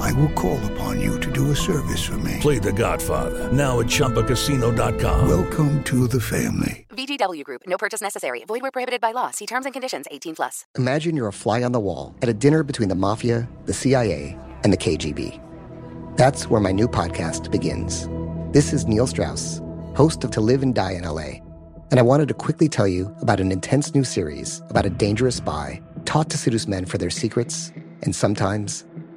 I will call upon you to do a service for me. Play The Godfather now at ChumbaCasino.com. Welcome to the family. VGW Group. No purchase necessary. Void where prohibited by law. See terms and conditions. 18 plus. Imagine you're a fly on the wall at a dinner between the mafia, the CIA, and the KGB. That's where my new podcast begins. This is Neil Strauss, host of To Live and Die in LA. And I wanted to quickly tell you about an intense new series about a dangerous spy taught to seduce men for their secrets and sometimes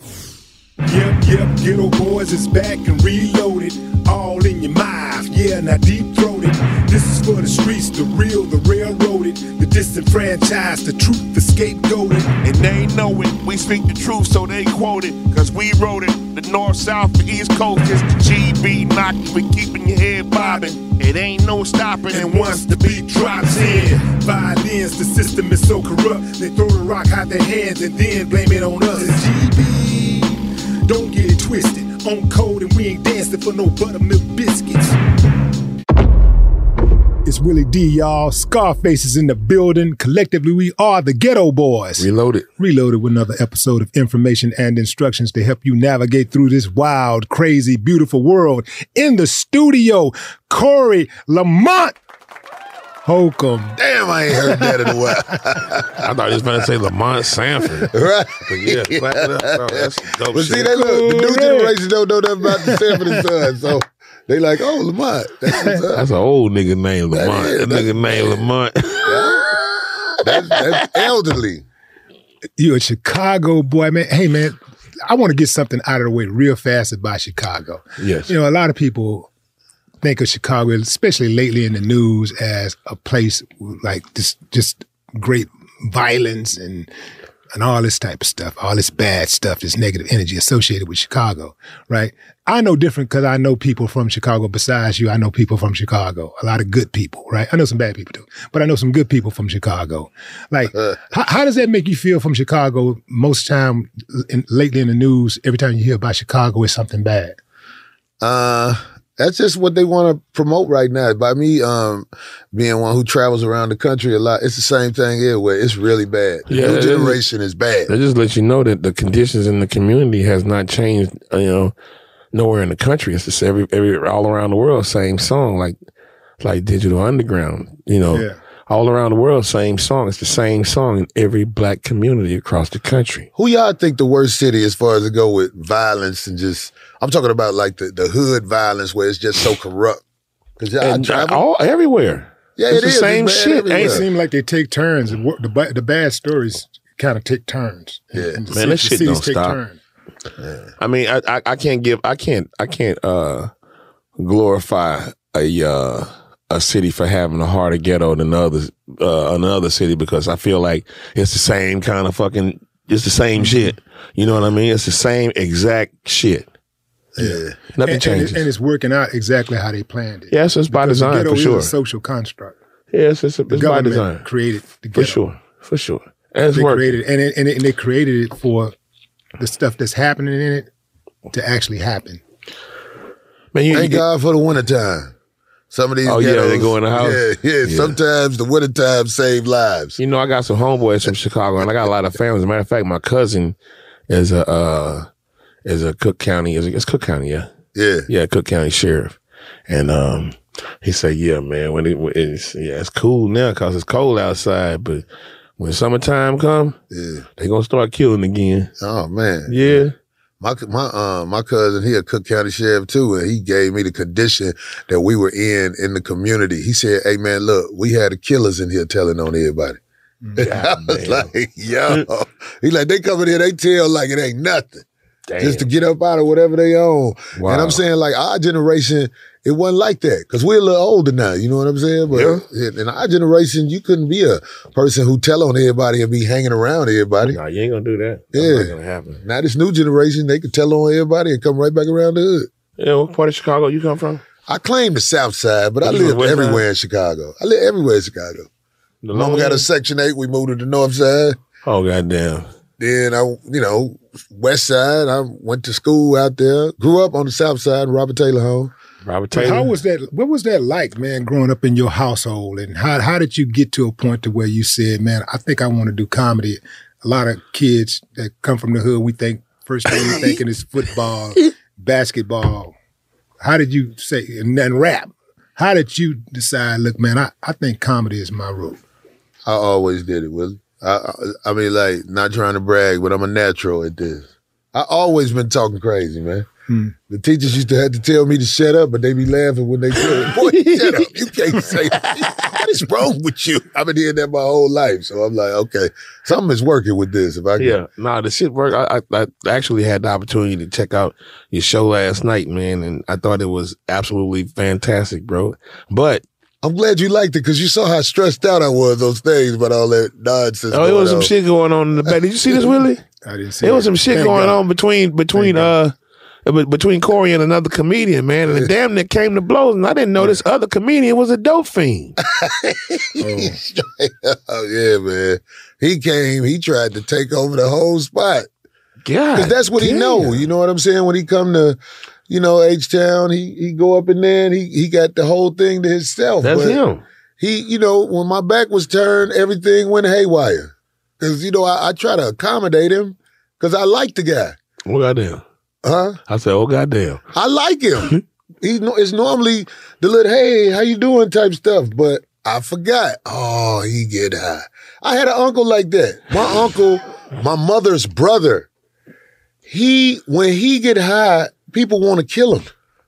Yep, yep, Geto Boys is back and reloaded. All in your mouth, yeah, now deep throated. This is for the streets, the real, the railroaded, the disenfranchised, the truth, the scapegoated. And they know it, we speak the truth, so they quote it. Cause we wrote it. The north, south, the east coast is the GB knocking, we keeping your head bobbing. It ain't no stopping. And once the beat drops in, violence, the system is so corrupt. They throw the rock out their hands and then blame it on us. Twisted. On code and we ain't dancing for no buttermilk biscuits. It's Willie D, y'all. Scarface is in the building. Collectively, we are the Geto Boys. Reloaded. Reloaded with another episode of information and instructions to help you navigate through this wild, crazy, beautiful world. In the studio, Corey Lamont. Holcomb. Damn, I ain't heard that in a while. I thought he was going to say Lamont Sanford. right. But yeah, clap it up. Oh, that's dope But shit. see, they look, the new generation don't know nothing about the Sanford and Son, so they like, oh, Lamont. That's what's up. That's an old nigga named Lamont. is, That, that's- nigga named Lamont. That's, that's elderly. You a Chicago boy, man. Hey, man, I want to get something out of the way real fast about Chicago. yes. You know, a lot of people think of Chicago, especially lately in the news, as a place like just just great violence and and all this type of stuff, all this bad stuff, this negative energy associated with Chicago, right? I know different because I know people from Chicago. Besides you, I know people from Chicago. A lot of good people, right? I know some bad people too, but I know some good people from Chicago. Like, how, how does that make you feel from Chicago? Most time, in, lately in the news, every time you hear about Chicago, it's something bad. Uh, that's just what they want to promote right now. By me, um, being one who travels around the country a lot, it's the same thing everywhere. It's really bad. The Yeah, new generation is bad. They just let you know that the conditions in the community has not changed. uh, You know, nowhere in the country. It's just every every all around the world, same song, like like Digital Underground. You know, Yeah. All around the world, same song. It's the same song in every black community across the country. Who y'all think the worst city as far as to go with violence and just? I'm talking about like the, the hood violence where it's just so corrupt. Cause I And travel. all everywhere. Yeah, It's it the is. Same bad shit, everywhere. ain't It seems like they take turns. The, the, the bad stories kind of take turns. Yeah. Man, that ci- shit don't cities take stop. turns. I mean, I, I I can't give I can't I can't uh glorify a uh a city for having a harder ghetto than others uh another city because I feel like it's the same kind of fucking it's the same shit. You know what I mean? It's the same exact shit. Yeah. Nothing And, and, it- changes. and it's working out exactly how they planned it. yes, it's by Because the design ghetto for is sure. a social construct. Yes, it's, The it's by design created the for sure, for sure. And it's They working. created and it, and, it, and they created it for the stuff that's happening in it to actually happen. Man, you, Thank you- God for the wintertime. Some of these Oh, yeah, ghettos, they go in the house? Yeah, yeah, Yeah. Sometimes the wintertime save lives. You know, I got some homeboys from Chicago, and I got a lot of families. As a matter of fact, my cousin is a uh, is a Cook County. Is it's Cook County, yeah, Yeah. yeah, Cook County sheriff. And um, he said, "Yeah, man, when it when it's yeah, it's cool now because it's cold outside, but when summertime come, Yeah. they gonna start killing again. Oh man. Yeah, My my uh, my cousin he a Cook County sheriff too, and he gave me the condition that we were in in the community. He said, "Hey man, look, we had the killers in here telling on everybody." I was like, "Yo," he like they come in here, they tell like it ain't nothing, damn. just to get up out of whatever they own. And Wow. I'm saying like our generation, it wasn't like that because we're a little older now. You know what I'm saying? But in our generation, you couldn't be a person who tell on everybody and be hanging around everybody. nah, you ain't gonna do that. That's Yeah. not gonna happen. Now this new generation, they can tell on everybody and come right back around the hood. Yeah, what part of Chicago you come from? I claim the South Side, but I You from live everywhere Side? in Chicago. I live everywhere in Chicago. The Mama got a Section 8. We moved to the North Side. Oh goddamn. Then I, you know, West Side. I went to school out there. Grew up on the South Side, Robert Taylor home. Robert Taylor. how was that? What was that like, man? Growing up in your household, and how how did you get to a point to where you said, "Man, I think I want to do comedy"? A lot of kids that come from the hood, we think first thing we thinking is football, basketball. How did you say and then rap? How did you decide? Look, man, I, I think comedy is my route. I always did it, Willie. I, I, I mean, like, not trying to brag, but I'm a natural at this. I always been talking crazy, man. The teachers used to have to tell me to shut up, but they be laughing when they tell me, boy, shut up. You can't say that. What is wrong with you? I've been hearing that my whole life. So I'm like, okay, something is working with this. If I can, Yeah, nah, the shit work. I, I, I actually had the opportunity to check out your show last night, man, and I thought it was absolutely fantastic, bro. But I'm glad you liked it because you saw how stressed out I was those things about all that nonsense. oh, it going was some on. shit going on in the back. Did you see this, Willie? I didn't see There was some shit Thank going God. on between between uh be- Uh, between Corey and another comedian, man, and it damn near came to blows, and I didn't know this other comedian was a dope fiend. Oh yeah, man. He came. He tried to take over the whole spot. God, Cause that's what he damn. know. You know what I'm saying? When he come to, you know, H Town, he he go up in there and he he got the whole thing to himself. That's But him. He, you know, when my back was turned, everything went haywire. Cause you know, I, I try to accommodate him because I like the guy. Oh goddamn! Huh? I said, oh goddamn. I like him. he it's normally the little hey, how you doing type stuff, but I forgot. Oh, he get high. I had an uncle like that. My uncle, my mother's brother. He when he get high, people want to kill him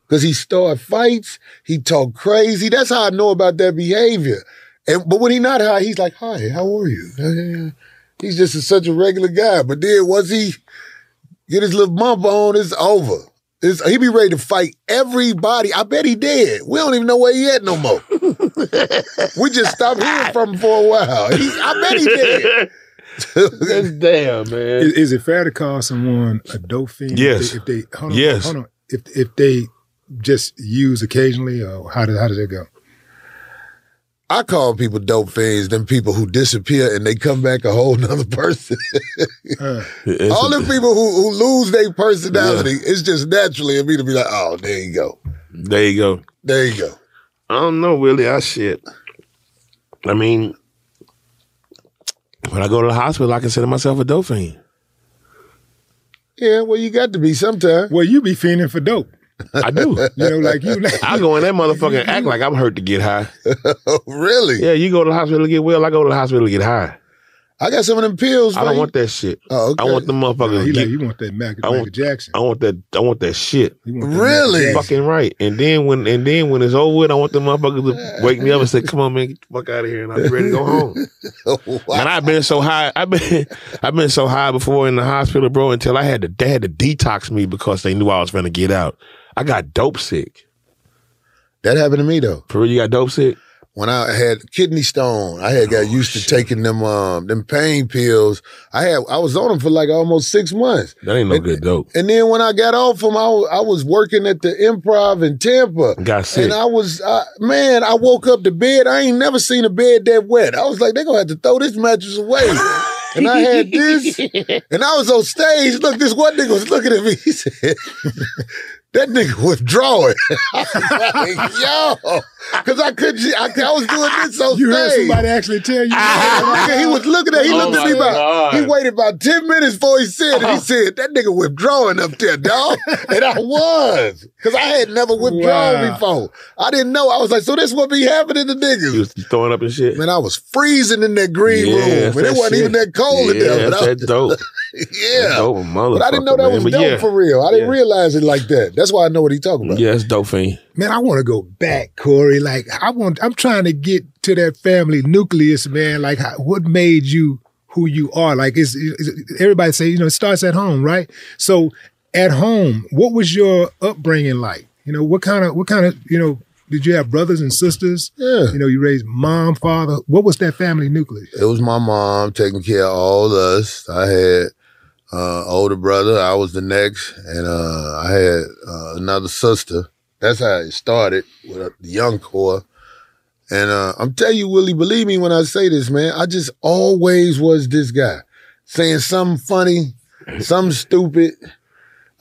because he start fights. He talk crazy. That's how I know about that behavior. And but when he not high, he's like, "Hi, how are you?" He's just a, such a regular guy. But then once he get his little bump on, it's over. It's, he be ready to fight everybody. I bet he did. We don't even know where he at no more. we just stopped hearing from him for a while. He, I bet he did. That's damn, man. Is, is it fair to call someone a dope fiend? Yes. If they, if they hold on, Yes. hold on. If if they just use occasionally, or how does how does it go? I call people dope fiends, them people who disappear and they come back a whole nother person. Uh, All the people who, who lose their personality, it's just naturally in me to be like, oh, there you go. there you go. There you go. I don't know, Willie. I shit. I mean, when I go to the hospital, I consider myself a dope fiend. Yeah, well, you got to be sometime. well, you be fiending for dope. I do. You know, like you. I go in that motherfucker and act like I'm hurt to get high. really? Yeah, you go to the hospital to get well. I go to the hospital to get high. I got some of them pills. I don't you. want that shit. Oh, okay. I want the motherfuckers. Nah, he like, you want that Mac- I want Jackson. I want that. I want that shit. Want that Really? Fucking right. And then when and then when it's over with, I want the motherfuckers to wake me up and say, "Come on, man, get the fuck out of here," and I'll be ready to go home. Wow. And I've been so high. I've been I've been so high before in the hospital, bro. Until I had to they had to detox me because they knew I was going to get out. I got dope sick. That happened to me though. For real, you got dope sick. When I had kidney stone, I had got used to taking them um them pain pills. I had I was on them for like almost six months. That ain't no good dope. And then when I got off them, I was, I was working at the Improv in Tampa. Got sick. And I was, uh, man, I woke up to bed. I ain't never seen a bed that wet. I was like, they gonna have to throw this mattress away. and I had this, and I was on stage. Look, this one nigga was looking at me. He said, that nigga withdrawing. I was like, yo, because I couldn't, I, I was doing this on You heard stage. somebody actually tell you. Yeah, he was looking at. He Oh looked at me oh my about. God. He waited about ten minutes before he said it. He uh-huh. said that nigga withdrawing up there, dog, and I was because I had never withdrawn Wow. before. I didn't know. I was like, so this what be happening to You niggas? was throwing up and shit. Man, I was freezing in that green Yeah, room, and it wasn't even that cold in yeah, there. But that's I, that dope. yeah, dope, but I didn't know that man. was But dope yeah. for real. I didn't Yeah. realize it like that. That's why I know what he talking about. Yeah, it's dope fiend. Man, I want to go back, Corey. Like, I want. I'm trying to get to that family nucleus, man. Like, how, what made you who you are? Like, it's, it's everybody say, you know, it starts at home, right? So, at home, what was your upbringing like? You know, what kind of, what kind of, you know, did you have brothers and sisters? Yeah. You know, you raised mom, father. What was that family nucleus? It was my mom taking care of all of us. I had uh older brother. I was the next, and uh I had uh, another sister. That's how it started with uh, the young core. And uh I'm telling you, Willie, believe me when I say this, man. I just always was this guy, saying something funny, something stupid.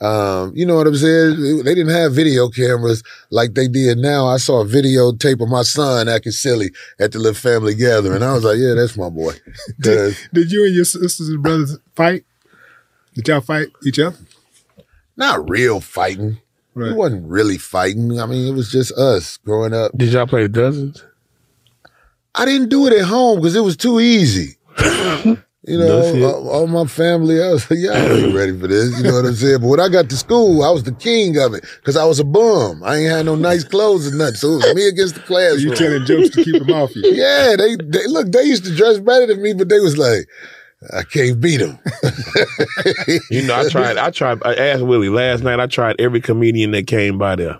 Um, you know what I'm saying? They didn't have video cameras like they did now. I saw a videotape of my son acting silly at the little family gathering. I was like, yeah, that's my boy. 'Cause Did you and your sisters and brothers fight? Did y'all fight each other? not real fighting. Right. It wasn't really fighting. I mean, it was just us growing up. Did y'all play dozens? I didn't do it at home because it was too easy. You know, That's it. all, all my family, I was like, yeah, I ain't ready for this. You know what I'm saying? But when I got to school, I was the king of it because I was a bum. I ain't had no nice clothes or nothing. So it was me against the classroom. You telling jokes to keep them off you? Yeah, they, they look. They used to dress better than me, but they was like, I can't beat him. You know, I tried. I tried. I asked Willie last night. I tried every comedian that came by there.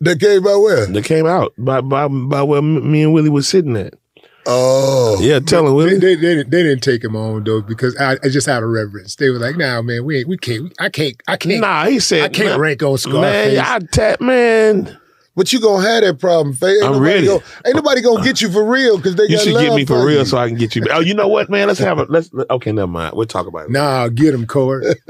That came by where? That came out by by by where me and Willie was sitting at. Oh, Yeah, tell him They, Willie. they, they, didn't, they didn't take him on though because I, I just out of reverence. They were like, "Nah, man, we ain't, we can't, I can't, I can't, Nah, he said I can't man, rank on Man, Scarface." I tap man. But you gonna have that problem, Faye. Ain't I'm nobody ready. Gonna, ain't nobody gonna get you for real because they You should get me for you. real so I can get you. Oh, you know what, man? Let's have a let's. Okay, never mind. We'll talk about it. Nah, get him, Corey.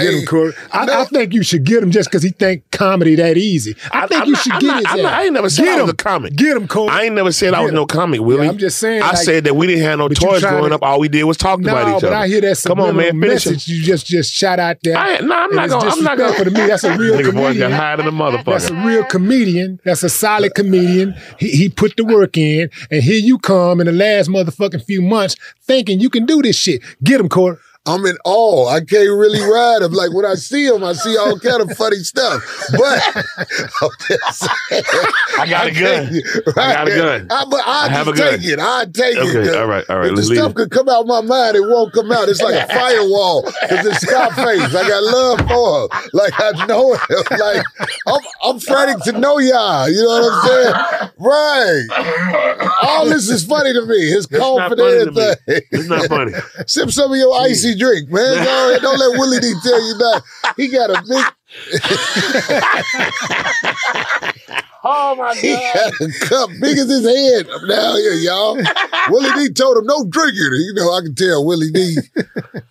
Get him, Corey. I, No. I think you should get him just because he think comedy that easy. I think I'm you not- should I'm get not- his I'm not- I ain't never said get I was him. a comic. Get him, Corey. I ain't never said I was Get no comic, Willie. I'm just saying, I like- said that we didn't have no toys growing to- up. All we did was talk No, about each but other. I hear that Come on, man. It. message you just just shot out there. I nah, I'm not gonna- I'm not gonna- to me. That's a real Nigga boy got comedian. higher than a motherfucker. That's a real comedian. That's a solid comedian. He, he put the work in, and here you come in the last motherfucking few months thinking you can do this shit. Get him, Corey. I'm in awe. I can't really ride him. Like when I see him, I see all kind of funny stuff. But saying, I got a gun. I got a gun. I, but I, I have a gun. take it. I take it. Okay, 'cause all right, all right, If the stuff it. could come out my mind, it won't come out. It's like a firewall. Because it's Scarface. I got love for him. Like I know him. Like I'm, I'm fighting to know y'all. You know what I'm saying? Right. All this is funny to me. His It's not funny to me. It's not funny. Sip some of your icy drink, man. Go ahead. Don't let Willie D tell you that. He got a big, Oh my he got a cup big as his head up down here, y'all. Willie D told him, no drinking. You know, I can tell Willie D.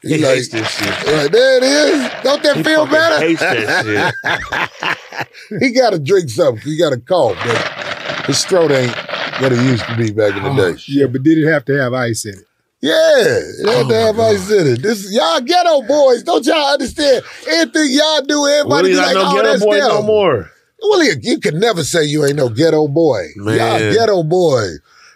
He like, hates this shit. Right, there it is. Don't that He feel better? hates that shit. he got to drink something. He got a cough, but his throat ain't what it used to be back in the oh, day. Yeah, but did it have to have ice in it? Yeah, oh it had to have ice in it. This y'all ghetto boys. Don't y'all understand? Anything y'all do, everybody Willie be like, no oh, ghetto that's boy them. no more. Willie, you can never say you ain't no ghetto boy. Man. Y'all ghetto boy.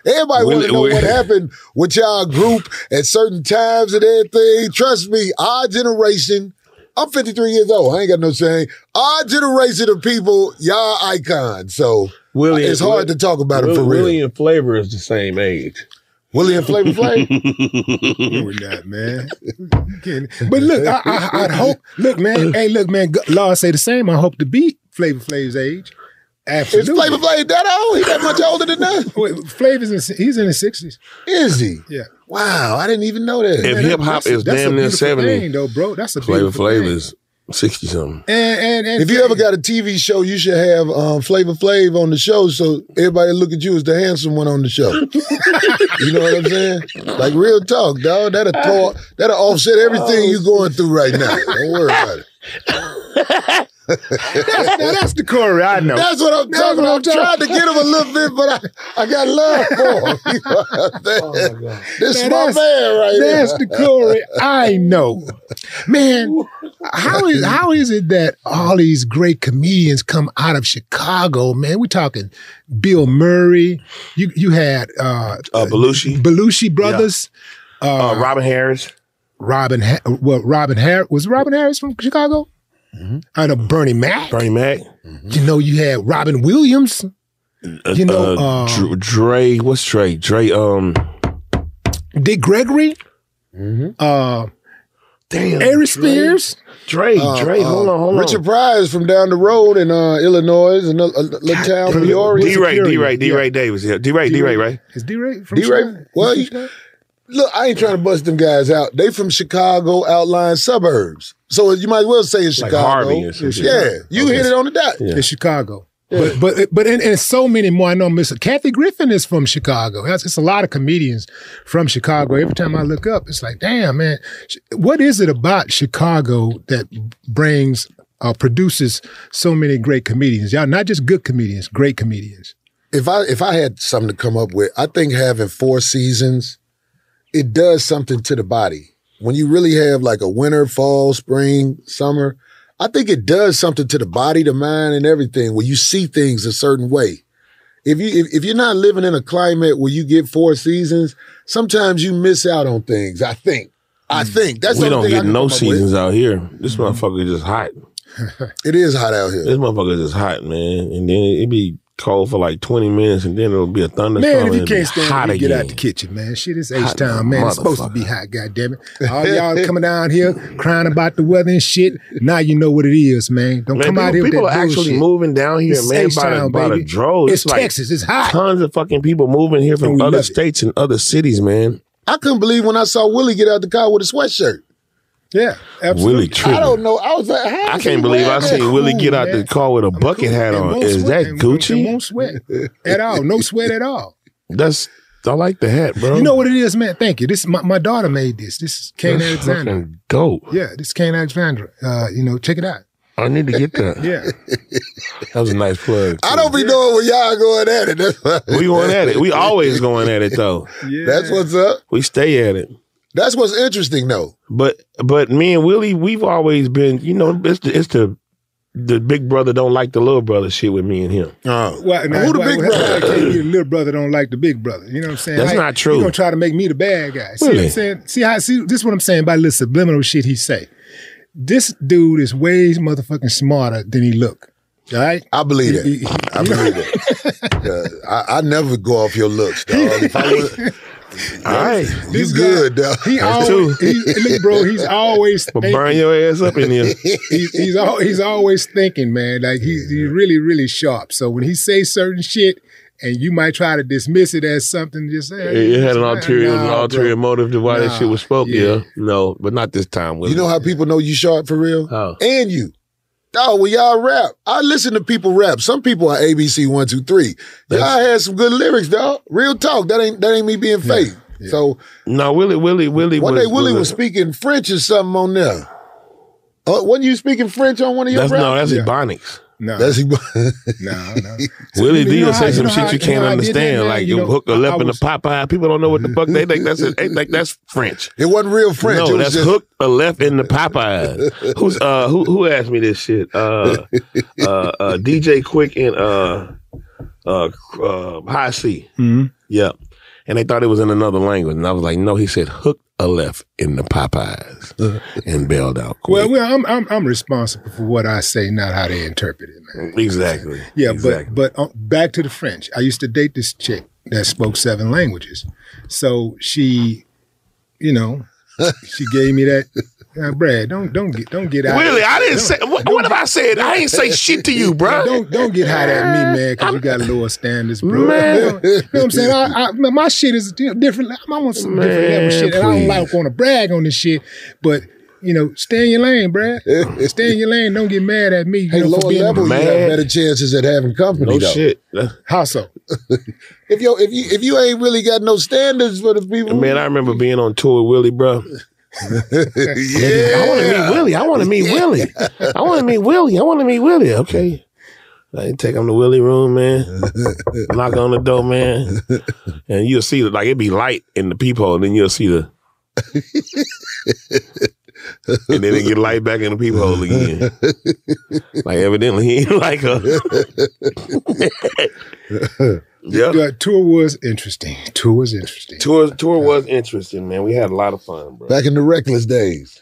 Everybody want to know what happened with y'all group at certain times and everything. Trust me, our generation. I'm 53 years old. I ain't got no saying. Our generation of people, y'all icons. So Willie, it's hard to talk about it for real. Willie and Flavor is the same age. Willie and Flavor Flav. No, we're not, man. But look, I, I, I'd hope. Look, man. Hey, look, man. G- Law say the same. I hope to beat Flavor Flav's age. Is Absolutely. Flavor Flav that old? He that much older than that? Wait, Flavor's in, he's in his sixties. Is he? Yeah. Wow, I didn't even know that. If hip hop is that's a damn near seventy, thing, though, bro. That's a Flavor beautiful Flav thing. is sixty something. And and, and If you ever got a TV show, you should have um, Flavor Flav on the show so everybody look at you as the handsome one on the show. you know what I'm saying? Like real talk, dog. That'll throw, that'll offset everything you're going through right now. Don't worry about it. that's, that's the Corey I know. That's what I'm That's talking what about. I'm trying to get him a little bit, but I, I got love for him. You know what I'm saying? This is Now, my man right That's here. That's the Corey I know. Man, how is how is it that all these great comedians come out of Chicago, man? We're talking Bill Murray. You you had uh Uh, Belushi, Belushi brothers, uh, Robin Harris. Robin ha- well, Robin Harris was Robin Harris from Chicago? I know Bernie Mac. Bernie Mac. You know, you had Robin Williams. You know, uh, uh, Dr- Dre. What's Dre? Dre. Um, Dick Gregory. Uh damn. Ari Spears. Dre. Uh, Dre. uh, hold on. Hold Richard on. Richard Pryor is from down the road in uh, Illinois, in a, a little town, Peoria. D. Ray. D. Peoria, Ray. D. yeah. Ray Davis. Yeah. D. Ray. D. Ray. Right. Is D Ray from D. Ray, Chicago? well, He's you- from Chicago? Look, I ain't trying to bust them guys out. They from Chicago outlying suburbs. So you might as well say it's Like Chicago. Harvey or yeah, you Okay. hit it on the dot. Yeah. It's Chicago. But but but and, and so many more. I know Miss Kathy Griffin is from Chicago. It's, it's a lot of comedians from Chicago. Every time I look up, it's like, damn man, what is it about Chicago that brings uh, produces so many great comedians? Y'all not just good comedians, great comedians. If I if I had something to come up with, I think having four seasons, it does something to the body. When you really have like a winter, fall, spring, summer, I think it does something to the body, the mind, and everything. Where you see things a certain way. If you if, if you're not living in a climate where you get four seasons, sometimes you miss out on things. I think. I mm. think that's we don't get no up with. seasons out here. This mm-hmm. motherfucker is just hot. It is hot out here. This motherfucker is just hot, man. And then it be cold for like twenty minutes, and then it'll be a thunderstorm. Man, if you and can't be stand hot it, you get out the kitchen, man. Shit, it's H Hot Town, man. It's supposed to be motherfucker. hot, goddamn it. All y'all coming down here crying about the weather and shit. Now you know what it is, man. Don't Man, come people, out here with people that are actually bullshit. moving down here, It's man, by, the, H-Town, by the droves. It's like Texas. It's hot. Tons of fucking people moving here from other love it. states and other cities, man. I couldn't believe when I saw Willie get out the car with a sweatshirt. Yeah, absolutely. Willie tripping. I don't know. I was like, how I can't believe I wearing seen that? Willie cool, get out man. the car with a bucket hat on. Is sweat, that and won't- and Gucci? won't sweat at all. No sweat at all. That's I like the hat, bro. You know what it is, man? Thank you. This is my, my daughter made this. This is Kane That's Alexander. fucking dope. Yeah, this is Kane Alexander. Uh, you know, check it out. I need to get that. Yeah. That was a nice plug. I don't be knowing when y'all going at it. That's, We going at it. We always going at it though. yeah. That's what's up. We stay at it. That's what's interesting, though. But but me and Willie, we've always been, you know, it's the it's the the big brother don't like the little brother shit with me and him. Oh. Well, now, Who the why- big why- brother? why can't the little brother don't like the big brother. You know what I'm saying? That's Like, not true. He gonna try to make me the bad guy. See what I'm saying? See how? See this is what I'm saying by little subliminal shit he say. This dude is way motherfucking smarter than he look. All right. I believe that. He- he- I believe that. Uh, I, I never go off your looks, dog. If I was, All right. you This guy- good, dog. He That's always, he, look, bro. He's always But thinking. burn your ass up in here. He's he's, al- he's always thinking, man. Like he's he's really really sharp. So when he says certain shit, and you might try to dismiss it as something, just say It had an ulterior, an ulterior motive to why that shit was spoken. yeah. Yeah. no, but not this time. You know how people know you sharp for real? How? And you. Dog, when y'all rap, I listen to people rap. Some people are ABC one, two, three. Y'all had some good lyrics, dog. Real talk. That ain't that ain't me being fake. So No, Willie, Willie, Willie. one was, day Willie a- was speaking French or something on there. Uh, wasn't you speaking French on one of your That's raps? no, that's Yeah. Ebonics. No, That's no, no. Willie D will say some shit you can't know how I did that, understand, like You know, hook a lip in the Popeye. People don't know what the fuck they think. That's it. They think that's French. It wasn't real French. No, it was that's just, hook a left in the Popeye. Who's uh who who asked me this shit? Uh uh, uh DJ Quik and uh uh uh Hi-C. Mhm. Yeah. and they thought it was in another language. And I was like, no, he said hook left in the Popeyes and bailed out. Well, well, I'm, I'm I'm responsible for what I say, not how they interpret it, man. Exactly. Yeah, Exactly. but but uh, back to the French. I used to date this chick that spoke seven languages, so she, you know, she gave me that. Uh, Brad, don't don't get don't get out. Really, I didn't don't- say. What, don't what have get- I said? I ain't say shit to you, bro. Don't don't get hot at me, man, because you got lower standards, bro. Man. You know, you know what I'm saying? I, I, my shit is different. I'm on some different level Man, shit, and I don't like want to brag on this shit, but. You know, stay in your lane, Brad. stay in your lane. Don't get mad at me. You Hey, know, lower being level, you have better chances at having company. No though. shit. How so? If you if you if you ain't really got no standards for the people, Man, I remember being on tour with Willie, bro. Yeah, I want to meet Willie. I want to meet Willie. I want to meet Willie. I want to meet Willie. Okay. I take him to Willie room, man. Knock on the door, man. And you'll see, like, it'd be light in the peephole, and then you'll see the. and then it get light back in the peephole again. Like, evidently, he ain't like her. Yeah. The tour was interesting. Tour was interesting. Tour, tour was interesting, man. We had a lot of fun, bro. back in the reckless days.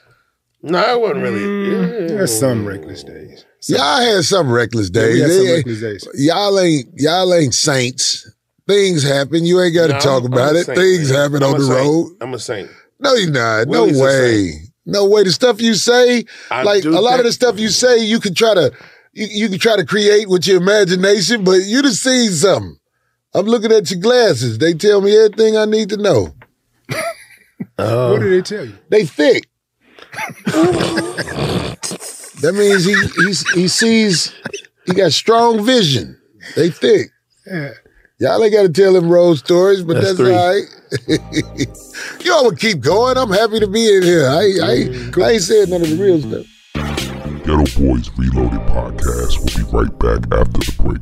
No, it wasn't really. Mm, There's some reckless days. Y'all had some reckless Yeah, days. we had some reckless days. Y'all ain't y'all ain't saints. Things happen. You ain't got to No, talk I'm about a it. saint, Things man. happen I'm on the saint. road. I'm a saint. No, you're not. Willie's no way. No way. The stuff you say, I like a lot of the stuff you say, you can try to you, you can try to create with your imagination, but you just seen something. I'm looking at your glasses. They tell me everything I need to know. what did they tell you? They thick. that means he he's, he sees he got strong vision. They thick. Yeah. Y'all ain't got to tell him road stories, but That's that's, all right. you all would keep going. I'm happy to be in here. I, I, I ain't saying none of the real stuff. Geto Boys Reloaded podcast We'll be right back after the break.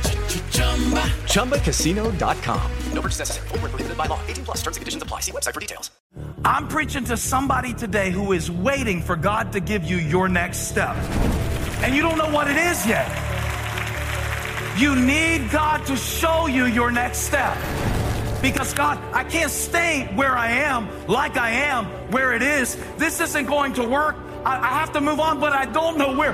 ChumbaCasino.com. No purchase necessary. Void where prohibited by law. 18 plus terms and conditions apply. See website for details. I'm preaching to somebody today who is waiting for God to give you your next step. And you don't know what it is yet. You need God to show you your next step. Because God, I can't stay where I am, like I am, where it is. This isn't going to work. I, I have to move on, but I don't know where.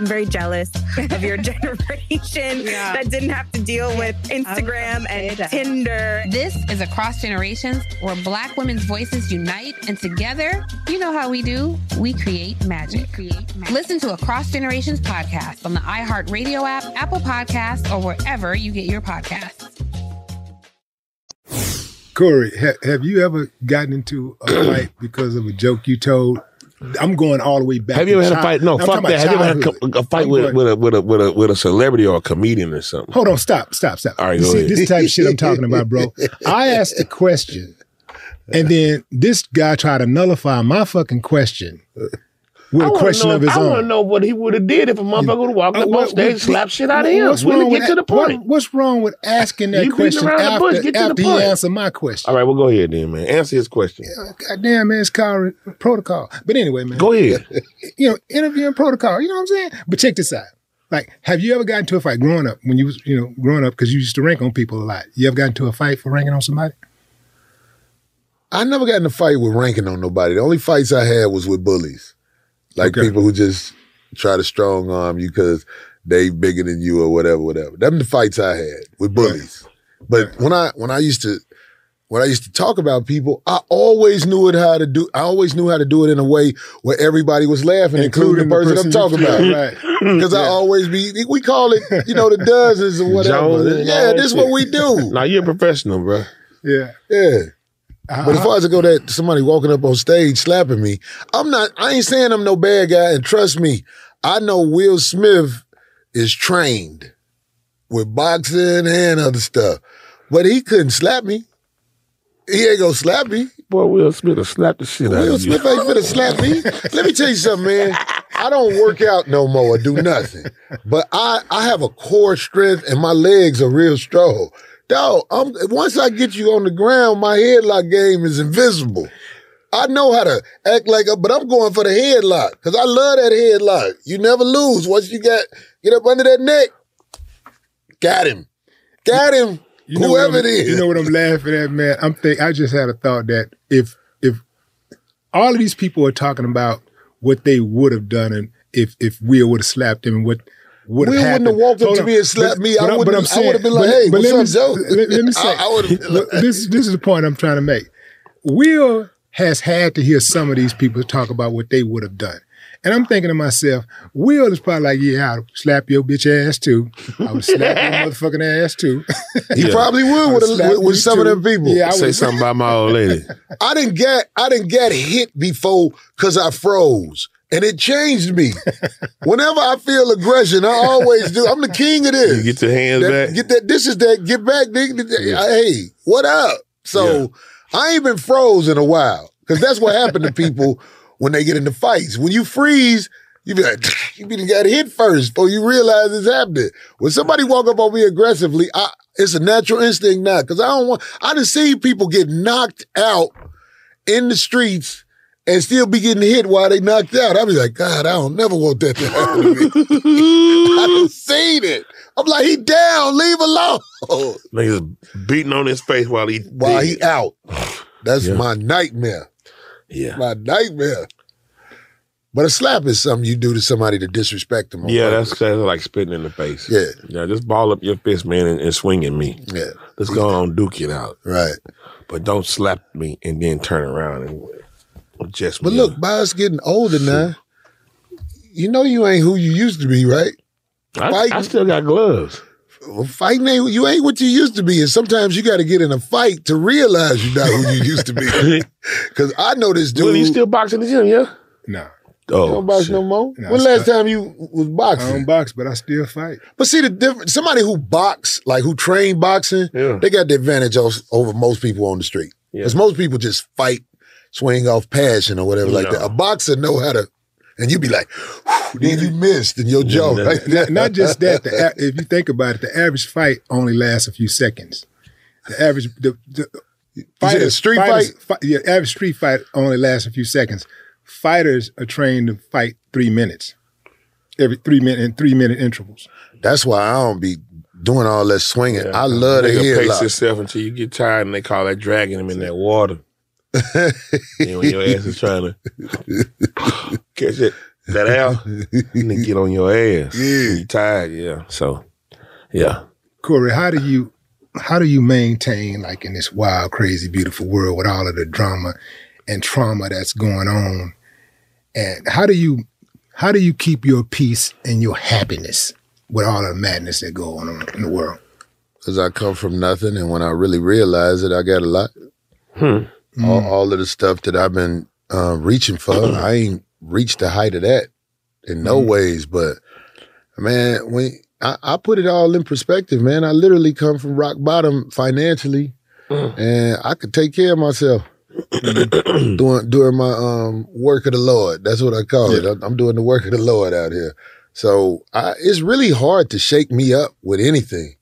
I'm very jealous of your generation Yeah. that didn't have to deal with Instagram and Tinder. This is Across Generations, where Black women's voices unite, and together, you know how we do. We create magic. Listen to Across Generations podcast on the iHeartRadio app, Apple Podcasts, or wherever you get your podcasts. Corey, ha- have you ever gotten into a fight because of a joke you told? I'm going all the way back. Have you ever had a fight? No, fuck that. Have you ever had a, a fight with, with, a, with, a, with, a, with a celebrity or a comedian or something? Hold on, stop, stop, stop. All right, You go see, ahead. this type of shit I'm talking about, bro. I asked a question, and then this guy tried to nullify my fucking question with I a wanna question know of his I want to know what he would have did if a motherfucker would have walked Uh, up on stage and slapped shit out of him. What's Really wrong get with to the that- what- point. what's wrong with asking that You beating question around the after, bush, get to the after he point. answered my question? All right, well, go ahead then, man. Answer his question. God damn, man, it's called protocol. But anyway, man. Go ahead. You know, interviewing protocol. You know what I'm saying? But check this out. Like, have you ever gotten into a fight growing up when you was, you know, growing up because you used to rank on people a lot? You ever gotten into a fight for ranking on somebody? I never got in a fight with ranking on nobody. The only fights I had was with bullies, like Okay. people who just try to strong arm you because they bigger than you or whatever, whatever. Them the fights I had with bullies. But when I when I used to when I used to talk about people, I always knew it how to do. I always knew how to do it in a way where everybody was laughing, including, the person, I'm talking about. Right. Because I always be, we call it, you know, the dozens or whatever. Jones yeah, this is what we do. Now you're a professional, bro. Yeah. Yeah. Uh-huh. But as far as I go that somebody walking up on stage slapping me, I'm not, I ain't saying I'm no bad guy. And trust me, I know Will Smith is trained with boxing and other stuff, but he couldn't slap me. He ain't gonna slap me. Boy, Will Smith will slap the shit out of you. Will Smith ain't finna slap me. Let me tell you something, man. I don't work out no more or do nothing. But I, I have a core strength and my legs are real strong. Dog, I'm, once I get you on the ground, my headlock game is invisible. I know how to act like a, but I'm going for the headlock because I love that headlock. You never lose. Once you got, get up under that neck, got him. Got him. You know Whoever it is. You know what I'm laughing at, man? I'm think I just had a thought that if if all of these people are talking about what they would have done and if if Will would have slapped him and what would have Will happened. wouldn't have walked up to me and slapped me. I I'm- wouldn't- I'm I would've been like, but- "Hey, but what's let up, me- Joe?" Let, let me say, I- I would've been like- Look, this this is the point I'm trying to make. Will has had to hear some of these people talk about what they would have done. And I'm thinking to myself, Will is probably like, yeah, I'd slap your bitch ass too. I would slap your motherfucking ass too. He Yeah. probably would with, a, with, with some too. of them people. Yeah, I Say something about my old lady. I didn't get I didn't get hit before because I froze. And it changed me. Whenever I feel aggression, I always do. I'm the king of this. You get your hands That- back. Get that. This is that. Get back, nigga. Hey, what up? So I ain't been froze in a while because that's what happened to people when they get into fights. When you freeze, you be like, you be got hit first before you realize it's happening. When somebody walk up on me aggressively, I, it's a natural instinct now because I don't want. I just see people get knocked out in the streets. And still be getting hit while they knocked out. I'd be like, God, I don't never want that to happen to me. I done seen it. I'm like, he down, leave alone. Niggas beating on his face while he While he out. That's Yeah. my nightmare. Yeah. My nightmare. But a slap is something you do to somebody to disrespect them. Yeah, that's, that's like spitting in the face. Yeah. Yeah, just ball up your fist, man, and, and swing at me. Yeah. Let's go on, duke it out. Right. But don't slap me and then turn around and just But look, by us getting older now, you know you ain't who you used to be, right? I, I still got gloves. Well, fighting ain't you ain't what you used to be, and sometimes you got to get in a fight to realize you're not who you used to be. Because I know this dude. Dude, you still boxing the gym, yeah? No. Oh, you don't box shit. no more. No, when I last time you was boxing? I don't box, but I still fight. But see the difference. Somebody who box, like who train boxing, they got the advantage over most people on the street. Because most people just fight, swing off passion or whatever like No. that. A boxer know how to, and you be like, then you missed in your jaw. Not- Like not, not just that. The, if you think about it, the average fight only lasts a few seconds. The average the, the said a street fighters- fi- yeah, average street fight only lasts a few seconds. Fighters are trained to fight three minutes, every three minute in three minute intervals. That's why I don't be doing all that swinging. I love to hear pace yourself until you get tired, and they call that dragging him in that water. And when your ass is trying to catch it, that out, and get on your ass. Yeah, you tired. Yeah, so yeah. Corey, how do you how do you maintain like in this wild, crazy, beautiful world with all of the drama and trauma that's going on? And how do you how do you keep your peace and your happiness with all the madness that going on in the world? Because I come from nothing, and when I really realize it, I got a lot. Hmm. All, all of the stuff that I've been uh, reaching for, I ain't reached the height of that in no ways. But man, when I, I put it all in perspective, man, I literally come from rock bottom financially, and I could take care of myself. doing doing my um work of the Lord. That's what I call it. I'm, I'm doing the work of the Lord out here. So I, it's really hard to shake me up with anything.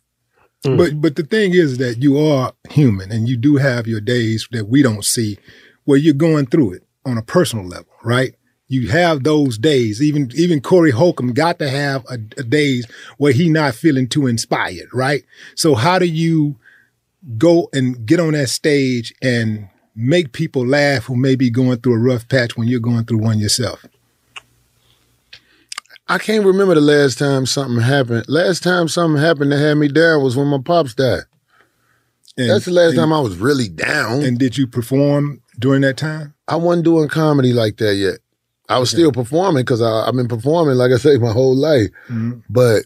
Mm. But but the thing is that you are human and you do have your days that we don't see where you're going through it on a personal level, right? You have those days. Even even Corey Holcomb got to have a, a days where he not feeling too inspired, right? So how do you go and get on that stage and make people laugh who may be going through a rough patch when you're going through one yourself? I can't remember the last time something happened. Last time something happened that had me down was when my pops died. And- That's the last and- time I was really down. And did you perform during that time? I wasn't doing comedy like that yet. I was still performing because I've been performing, like I say, my whole life. Mhm. But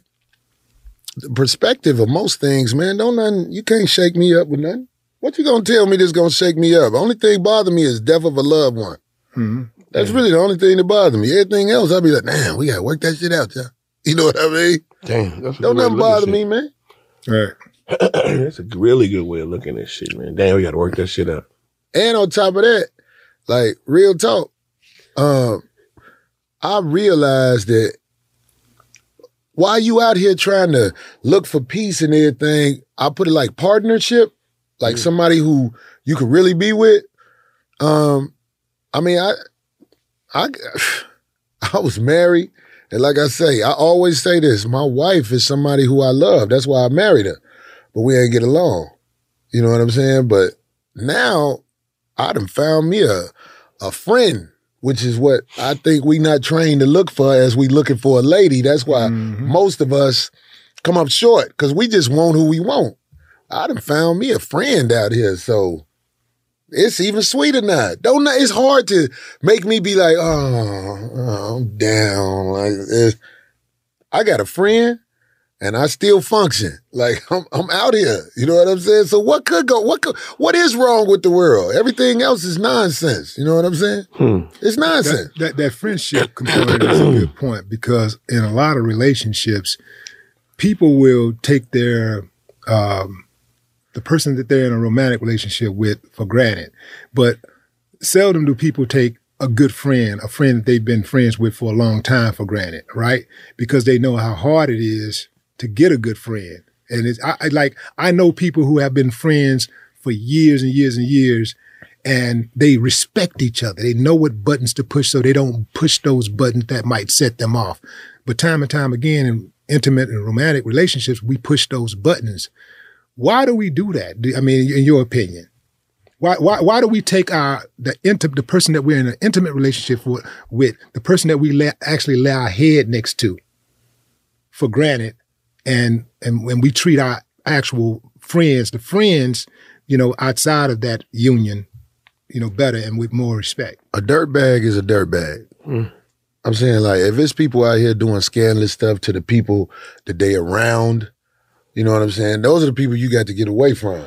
the perspective of most things, man, don't nothing, you can't shake me up with nothing. What you gonna tell me that's gonna shake me up? Only thing bother me is death of a loved one. Mhm. That's really the only thing that bothers me. Everything else, I'll be like, damn, we gotta work that shit out, yeah. You know what I mean? Damn, that's Don't nothing to look at bother me, man. Right. That's a really good way of looking at shit, man. Damn, we got to work that shit out. And on top of that, like real talk, um, I realized that while you out here trying to look for peace and everything, I put it like partnership, like somebody who you could really be with. Um, I mean, I, I, I was married, and like I say, I always say this: my wife is somebody who I love. That's why I married her, but we ain't get along. You know what I'm saying? But now I done found me a a friend, which is what I think we not trained to look for as we looking for a lady. That's why mm-hmm. most of us come up short because we just want who we want. I done found me a friend out here, so it's even sweeter now. Don't it's hard to make me be like, oh, oh, I'm down. Like this. I got a friend and I still function. Like I'm, I'm out here. You know what I'm saying? So what could go? What could? What is wrong with the world? Everything else is nonsense. You know what I'm saying? It's nonsense. That, that that friendship component is a good point because in a lot of relationships, people will take their um, the person that they're in a romantic relationship with for granted, but seldom do people take a good friend, a friend that they've been friends with for a long time for granted, right? Because they know how hard it is to get a good friend. And it's I, I like I know people who have been friends for years and years and years, and they respect each other. They know what buttons to push so they don't push those buttons that might set them off. But time and time again in intimate and romantic relationships, we push those buttons. Why do we do that? I mean, in your opinion? Why, why, why do we take our the inti- the person that we're in an intimate relationship with, with the person that we lay, actually lay our head next to for granted, and and when we treat our actual friends, the friends, you know, outside of that union, you know, better and with more respect. A dirt bag is a dirt bag. Mm. I'm saying like if it's people out here doing scandalous stuff to the people that they around, you know what I'm saying? Those are the people you got to get away from.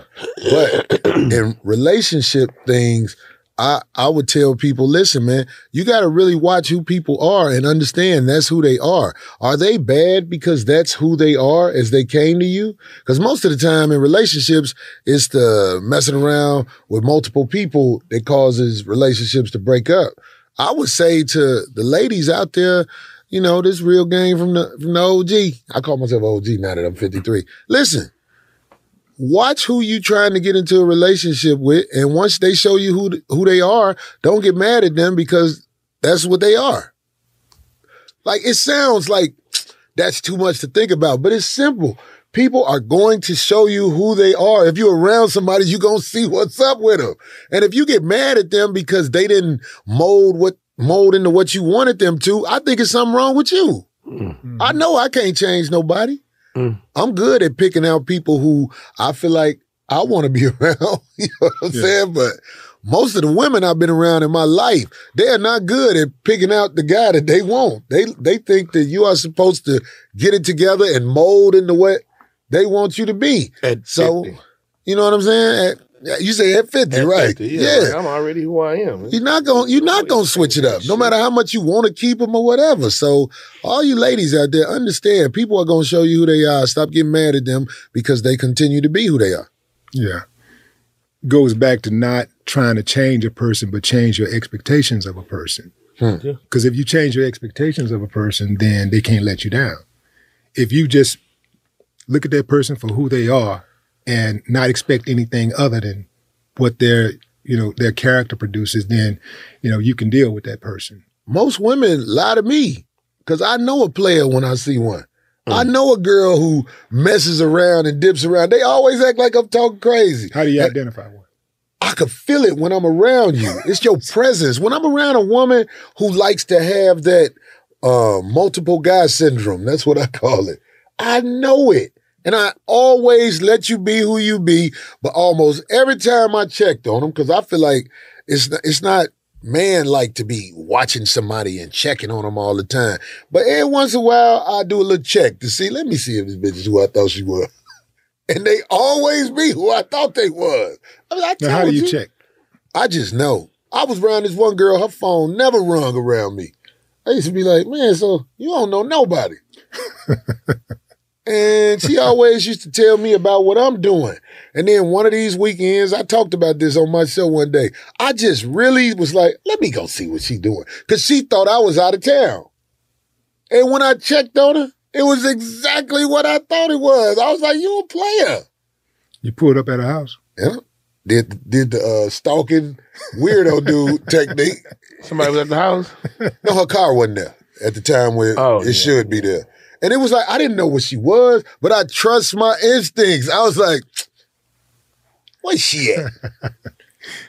But in relationship things, I I would tell people, listen, man, you got to really watch who people are and understand that's who they are. Are they bad because that's who they are as they came to you? Because most of the time in relationships, it's the messing around with multiple people that causes relationships to break up. I would say to the ladies out there, you know, this real game from the from the OG. I call myself OG now that I'm 53. Listen, watch who you trying to get into a relationship with, and once they show you who who they are, don't get mad at them because that's what they are. Like it sounds like that's too much to think about, but it's simple. People are going to show you who they are. If you're around somebody, you're going to see what's up with them. And if you get mad at them because they didn't mold what mold into what you wanted them to, I think it's something wrong with you. Mm. I know I can't change nobody. Mm. I'm good at picking out people who I feel like I want to be around. you know what I'm saying? But most of the women I've been around in my life, they are not good at picking out the guy that they want. They they think that you are supposed to get it together and mold into what they want you to be. so, you know what I'm saying? At- you say at 50, At right? 50, yeah, like, I'm already who I am. You're not gonna you're not gonna switch it up, no matter how much you want to keep them or whatever. So all you ladies out there, understand people are gonna show you who they are. Stop getting mad at them because they continue to be who they are. Yeah. Goes back to not trying to change a person, but change your expectations of a person. Hmm. Because if you change your expectations of a person, then they can't let you down. If you just look at that person for who they are and not expect anything other than what their, you know, their character produces, then, you know, you can deal with that person. Most women lie to me because I know a player when I see one. I know a girl who messes around and dips around. They always act like I'm talking crazy. How do you identify one? I could feel it when I'm around you. It's your presence. When I'm around a woman who likes to have that uh, multiple guy syndrome, that's what I call it. I know it. And I always let you be who you be, but almost every time I checked on them, because I feel like it's not, it's not man like to be watching somebody and checking on them all the time. But every once in a while, I do a little check to see, let me see if this bitch is who I thought she was. And they always be who I thought they was. I mean, I Now, how do you check? I just know. I was around this one girl, her phone never rung around me. I used to be like, man, so you don't know nobody. and she always used to tell me about what I'm doing. And then one of these weekends, I talked about this on my show one day. I just really was like, let me go see what she doing. Cause she thought I was out of town. And when I checked on her, it was exactly what I thought it was. I was like, you a player. You pulled up at her house. Yeah. Did did the uh, stalking weirdo dude technique. Somebody was at the house? No, her car wasn't there at the time where Oh, it should be there. And it was like, I didn't know what she was, but I trust my instincts. I was like, where's she at?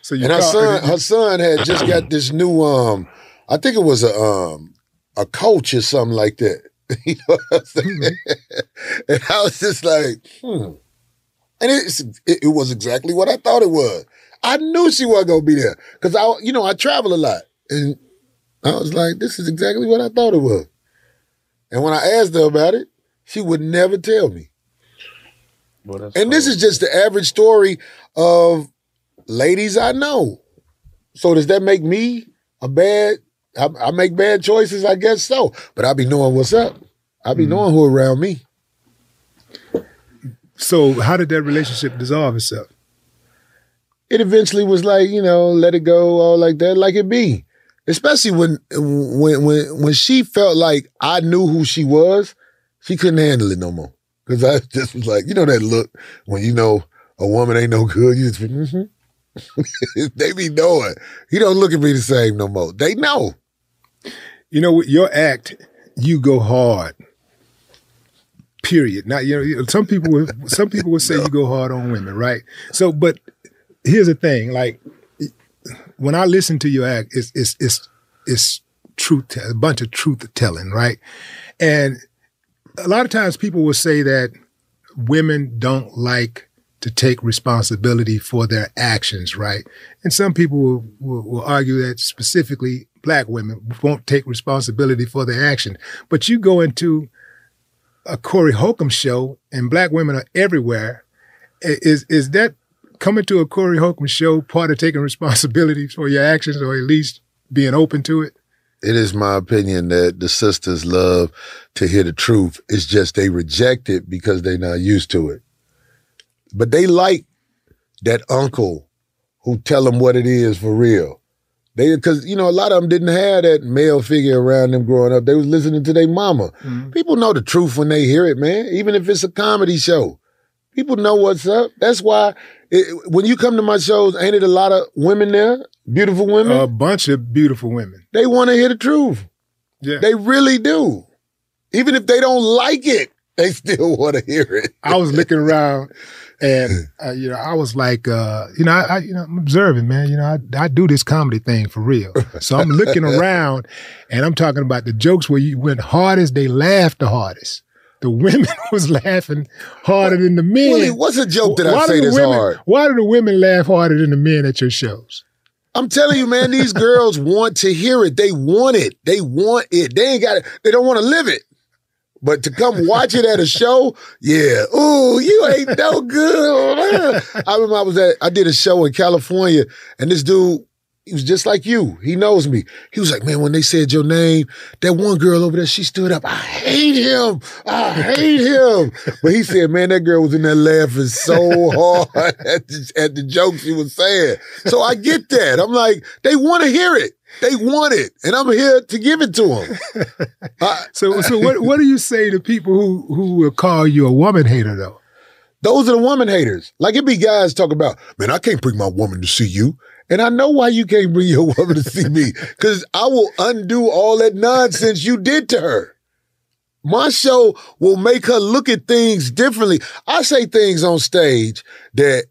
So you and her son, her son had just got this new um, I think it was a um a coach or something like that. you know what I'm saying? and I was just like, hmm. And it's, it, it was exactly what I thought it was. I knew she wasn't gonna be there because I, you know, I travel a lot, and I was like, this is exactly what I thought it was. And when I asked her about it, she would never tell me. and this is just the average story of ladies I know. So does that make me a bad? I, I make bad choices, I guess so. But I be knowing what's up. I be mm-hmm. knowing who around me. So how did that relationship dissolve itself? it eventually was like, you know, let it go, all like that, like it be. Especially when when when when she felt like I knew who she was, she couldn't handle it no more. Cause I just was like, you know that look when you know a woman ain't no good, you just mm-hmm, they be knowing. He don't look at me the same no more. They know. You know, with your act, you go hard. Period. Now, you know, some people would some people would say you go hard on women, right? So, but here's the thing: like when I listen to your act, it's it's it's it's truth, a bunch of truth telling, right? And a lot of times people will say that women don't like to take responsibility for their actions, right? And some people will, will, will, argue that specifically black women won't take responsibility for their action. But you go into a Corey Holcomb show and black women are everywhere. Is is that coming to a Corey Holcomb show part of taking responsibility for your actions or at least being open to it? It is my opinion that the sisters love to hear the truth. It's just they reject it because they're not used to it. But they like that uncle who tell them what it is for real. They because you know a lot of them didn't have that male figure around them growing up. They was listening to their mama. Mm-hmm. People know the truth when they hear it, man. Even if it's a comedy show, people know what's up. That's why it, when you come to my shows, ain't it a lot of women there? Beautiful women? A bunch of beautiful women. They want to hear the truth. Yeah. They really do. Even if they don't like it, they still want to hear it. I was looking around and, uh, you know, I was like, uh, you know, I, I, you know, I'm observing, man. You know, I, I do this comedy thing for real. So I'm looking around and I'm talking about the jokes where you went hardest, they laughed the hardest the women was laughing harder than the men. Willie, what's a joke that why I say this women, hard? Why do the women laugh harder than the men at your shows? I'm telling you, man, these girls want to hear it. They want it. They want it. They ain't got it. They don't want to live it. But to come watch it at a show, yeah. Ooh, you ain't no good. I remember I was at, I did a show in California, and this dude he was just like you. He knows me. He was like, man, when they said your name, that one girl over there, she stood up. I hate him. I hate him. But he said, man, that girl was in there laughing so hard at the, at the jokes she was saying. So I get that. I'm like, they want to hear it. They want it, and I'm here to give it to them. so, so what, what do you say to people who who will call you a woman hater, though? Those are the woman haters. Like it be guys talk about, man, I can't bring my woman to see you. And I know why you can't bring your woman to see me, because I will undo all that nonsense you did to her. My show will make her look at things differently. I say things on stage that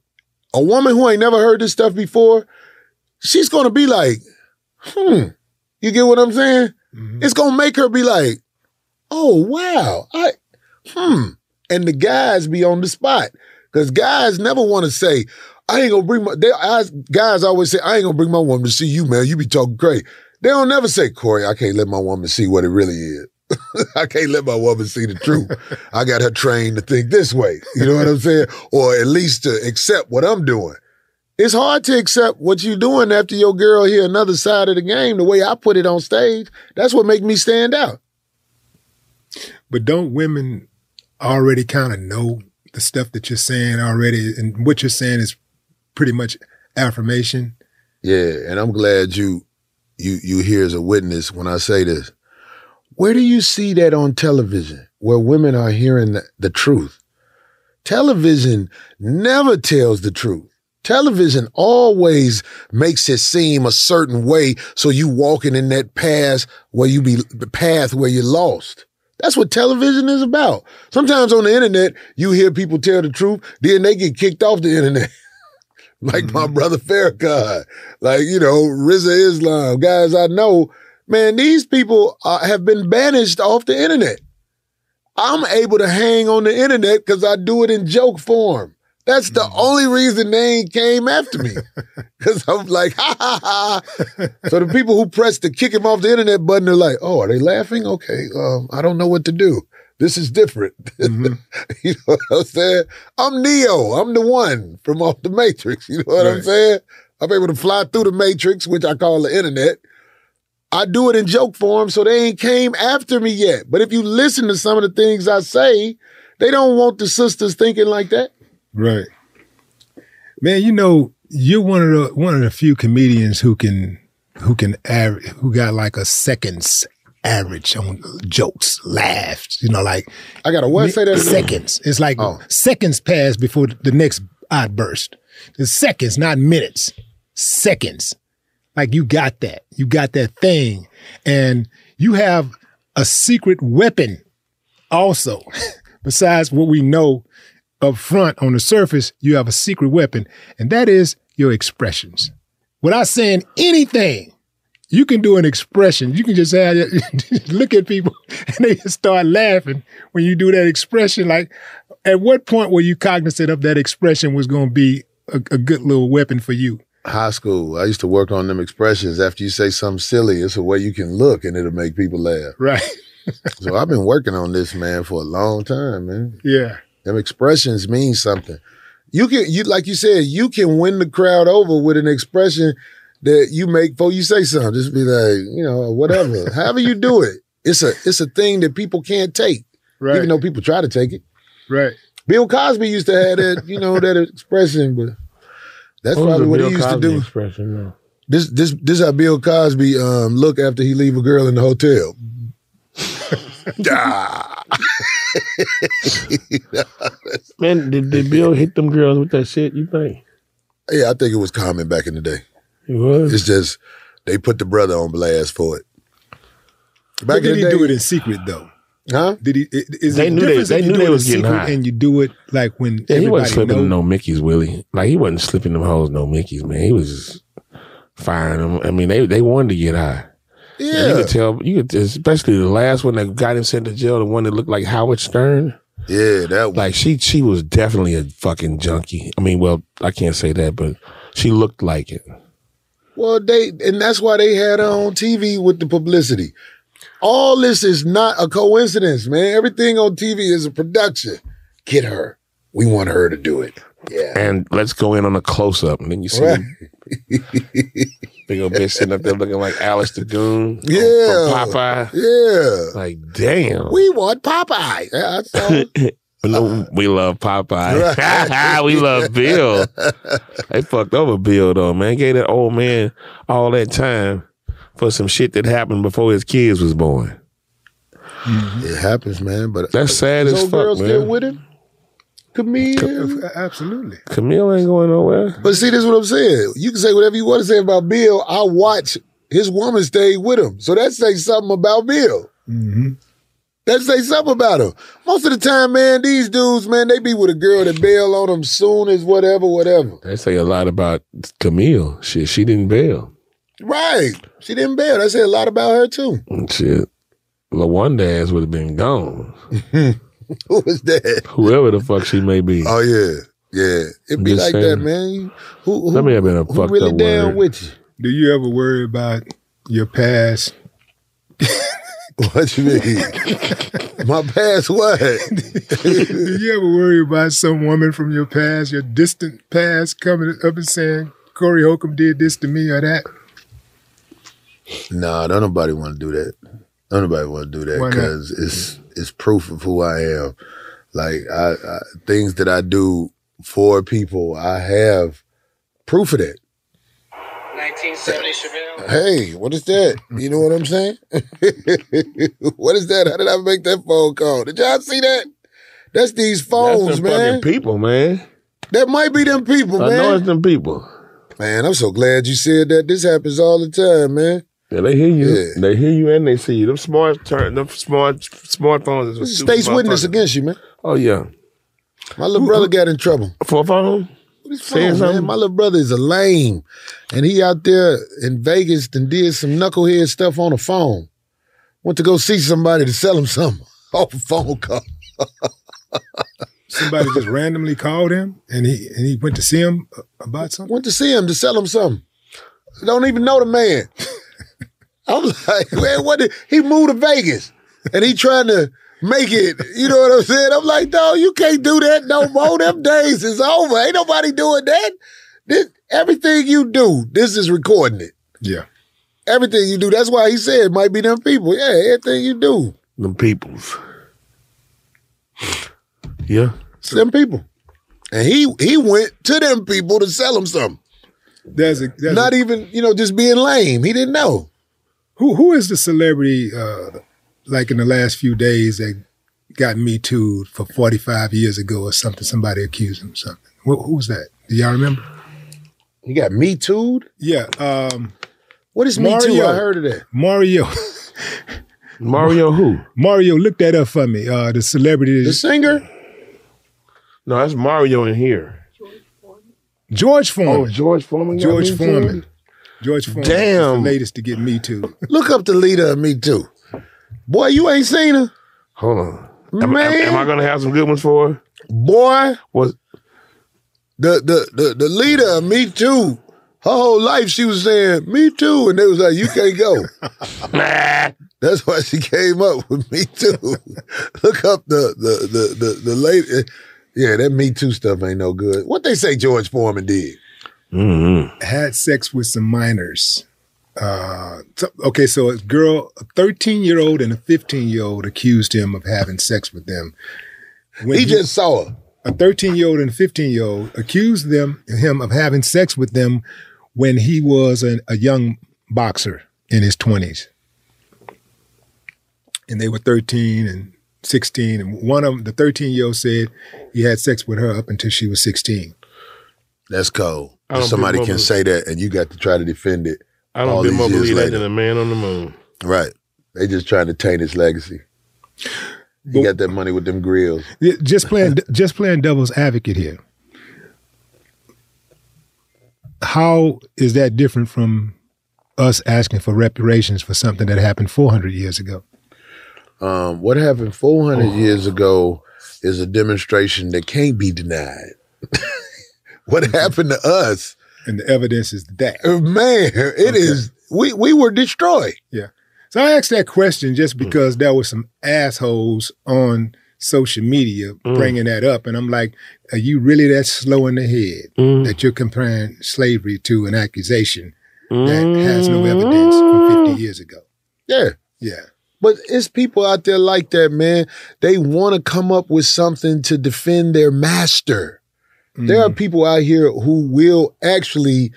a woman who ain't never heard this stuff before, she's gonna be like, hmm. You get what I'm saying? Mm-hmm. It's gonna make her be like, oh wow, I hmm. And the guys be on the spot. Cause guys never want to say, I ain't gonna bring my. They, guys always say, I ain't gonna bring my woman to see you, man. You be talking crazy. They don't never say, Corey, I can't let my woman see what it really is. I can't let my woman see the truth. I got her trained to think this way. You know what I'm saying? Or at least to accept what I'm doing. It's hard to accept what you're doing after your girl hear another side of the game the way I put it on stage. That's what make me stand out. But don't women already kind of know the stuff that you're saying already and what you're saying is pretty much affirmation. Yeah, and I'm glad you you you hear as a witness when I say this. Where do you see that on television where women are hearing the, the truth? Television never tells the truth. Television always makes it seem a certain way so you walking in that path where you be the path where you're lost. That's what television is about. Sometimes on the internet, you hear people tell the truth, then they get kicked off the internet. like mm-hmm. my brother Farrakhan, like, you know, Rizza Islam, guys I know, man, these people uh, have been banished off the internet. I'm able to hang on the internet because I do it in joke form. That's the mm-hmm. only reason they ain't came after me. Cause I'm like, ha ha ha. so the people who press the kick him off the internet button are like, oh, are they laughing? Okay. Um, I don't know what to do. This is different. Mm-hmm. you know what I'm saying? I'm Neo. I'm the one from off the Matrix. You know what right. I'm saying? I'm able to fly through the Matrix, which I call the internet. I do it in joke form, so they ain't came after me yet. But if you listen to some of the things I say, they don't want the sisters thinking like that. Right. Man, you know, you're one of the one of the few comedians who can who can average who got like a seconds average on jokes, laughs, you know, like I got a what say that seconds. It's like oh. seconds pass before the next outburst. It's seconds, not minutes. Seconds. Like you got that. You got that thing. And you have a secret weapon also. Besides what we know up front on the surface, you have a secret weapon, and that is your expressions. Without saying anything, you can do an expression. You can just have, look at people and they just start laughing when you do that expression. Like, at what point were you cognizant of that expression was going to be a, a good little weapon for you? High school, I used to work on them expressions. After you say something silly, it's a way you can look and it'll make people laugh. Right. so I've been working on this, man, for a long time, man. Yeah. Them expressions mean something. You can, you like you said, you can win the crowd over with an expression that you make before you say something. Just be like, you know, whatever. However you do it, it's a it's a thing that people can't take. Right. Even though people try to take it. Right. Bill Cosby used to have that, you know, that expression, but that's What probably what Bill he used Cosby to do. Expression, no. This this this how Bill Cosby um, look after he leave a girl in the hotel. Ah. Man, did, did Bill hit them girls with that shit? You think? Yeah, I think it was common back in the day. It was. It's just they put the brother on blast for it. but did he do it in secret though? Huh? Did he? Is They knew they- difference they you knew do they it in was getting secret high. and you do it like when Yeah, he wasn't slipping know? them no Mickeys, Willie. Like he wasn't slipping them hoes no Mickeys, man. He was just firing them. I mean, they they wanted to get high. Yeah. you could tell. You could, especially the last one that got him sent to jail, the one that looked like Howard Stern. Yeah, that like she she was definitely a fucking junkie. I mean, well, I can't say that, but she looked like it. Well, they and that's why they had her on TV with the publicity. All this is not a coincidence, man. Everything on TV is a production. Get her. We want her to do it. Yeah. And let's go in on a close up, and then you see Right. big old bitch sitting up there looking like Alice the Goon Yeah. from Popeye. Yeah. Like, damn. We want Popeye. Yeah, it. no, we love Popeye. Right. we love Bill. They fucked over Bill though, man. Gave that old man all that time for some shit that happened before his kids was born. It happens, man. But That's sad as old fuck, girl man. still with him? Camille. Absolutely. Camille ain't going nowhere. But see, this is what I'm saying. You can say whatever you want to say about Bill. I watch his woman stay with him. So that says something about Bill. Mm-hmm. That say something about him. Most of the time, man, these dudes, man, they be with a girl that bail on them soon as whatever, whatever. They say a lot about Camille. Shit, she didn't bail. Right. She didn't bail. That say a lot about her too. And Shit. LaWanda ass would have been gone. Who was that? Whoever the fuck she may be. Oh yeah. Yeah. It be Just like saying. that, man. You- Who, who, That may have been a who fucked really up down word. with you? Do you ever worry about your past? What you mean? My past what? Do you ever worry about some woman from your past, your distant past, coming up and saying, Corey Holcomb did this to me or that? Nah, don't nobody want to do that. Don't nobody want to do that Why not? because it's it's proof of who I am. Like I, I things that I do for people, I have proof of that. 1970 Chevelle. Hey, what is that? You know what I'm saying? what is that? How did I make that phone call? Did y'all see that? That's these phones, That's them man. fucking people, man. That might be them people, I man. know it's them people. Man, I'm so glad you said that. This happens all the time, man. Yeah, they hear you. Yeah. They hear you and they see you. Them smart turn them smart smartphones is State's witness against you, man. Oh yeah. My little brother got in trouble. For a phone? What is Saying phone, man? something? My little brother is a lame. And he out there in Vegas and did some knucklehead stuff on a phone. Went to go see somebody to sell him something off a phone call. Somebody just randomly called him and he and he went to see him about something? Went to see him to sell him something. Don't even know the man. I'm like, man, what did he moved to Vegas and he trying to make it, you know what I'm saying? I'm like, no, you can't do that no more. Them days is over. Ain't nobody doing that. This everything you do, this is recording it. Yeah. Everything you do. That's why he said it might be them people. Yeah, everything you do. Them peoples. Yeah. It's them people. And he he went to them people to sell them something. That's, a, there's Not a- even, you know, just being lame. He didn't know. Who who is the celebrity uh, like in the last few days that got me too for 45 years ago or something? Somebody accused him of something. Who, who was that? Do y'all remember? He got Me Too. Yeah. Um, what is Me Too? I heard of that. Mario. Mario who? Mario, look that up for me. Uh, the celebrity. The singer? No, that's Mario in here. George Foreman. Oh, George Foreman. George? Foreman. George Foreman. is Damn. the latest to get Me Too. Look up the leader of Me Too. Boy, you ain't seen her. Hold on. Am, am, Man. am I gonna have some good ones for her? Boy, What the the the, the leader of Me Too. Her whole life she was saying Me Too, and they was like, "You can't go." Nah. That's why she came up with Me Too. Look up the the the the the late. Yeah, that Me Too stuff ain't no good. What they say George Foreman did? Had sex with some minors. Uh, so- okay, so a girl, a 13 year old and a 15 year old accused him of having sex with them. When He just saw her. A 13 year old and 15 year old accused them him of having sex with them when he was an, a young boxer in his 20s. And they were 13 and 16. And one of them, the 13 year old said he had sex with her up until she was 16. That's cold. I don't Somebody can say that, and you got to try to defend it. I don't all be more years believe that than a man on the moon. Right. They just trying to taint his legacy. He got that money with them grills. Just playing, just playing devil's advocate here. How is that different from us asking for reparations for something that happened 400 years ago? Um, what happened 400 Oh. years ago is a demonstration that can't be denied. what happened to us? And the evidence is that. Uh, Man, it is. We we were destroyed. Yeah. So I asked that question just because there were some assholes on social media Mm. bringing that up. And I'm like, are you really that slow in the head Mm. that you're comparing slavery to an accusation that has no evidence from 50 years ago? Yeah. Yeah. But it's people out there like that, man. They want to come up with something to defend their master. There Mm. are people out here who will actually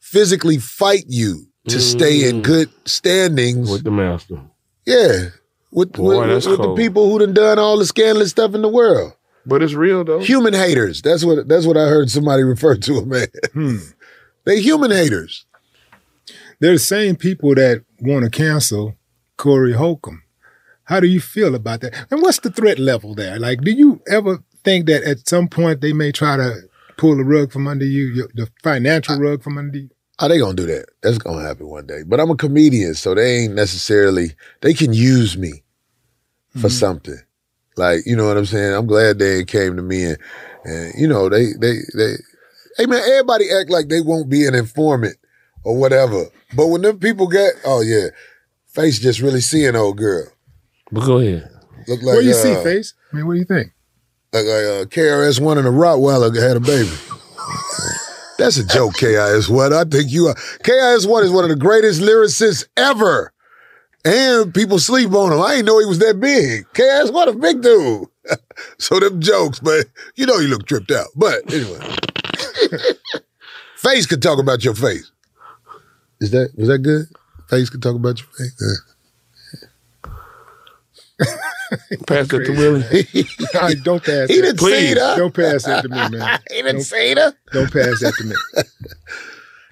physically fight you to stay in good standings with the master. Yeah, with, Boy, with, that's with the people who done done all the scandalous stuff in the world. But it's real though. Human haters. That's what that's what I heard somebody refer to them as. Hmm. They human haters. They're the same people that want to cancel Corey Holcomb. How do you feel about that? And what's the threat level there? Like, do you ever think that at some point they may try to pull the rug from under you, your, the financial rug from under you? Are they gonna do that? That's gonna happen one day. But I'm a comedian, so they ain't necessarily they can use me for something. Like, you know what I'm saying? I'm glad they came to me and and you know, they they they hey man, everybody act like they won't be an informant or whatever. But when them people get oh yeah, face just really seeing old girl. But go ahead. Look like what do you uh, see, Face? I mean, what do you think? Like uh, KRS One and a Rottweiler had a baby. That's a joke, KRS One. I think you are. KRS One is one of the greatest lyricists ever. And people sleep on him. I didn't know he was that big. KRS One a big dude. so them jokes, but you know you look tripped out. But anyway. face could talk about your face. Is that was that good? Face could talk about your face. Pass that to Willie. Don't pass He that. didn't say it. Don't pass that to me, man. he didn't Don't- say that. Don't pass that to me.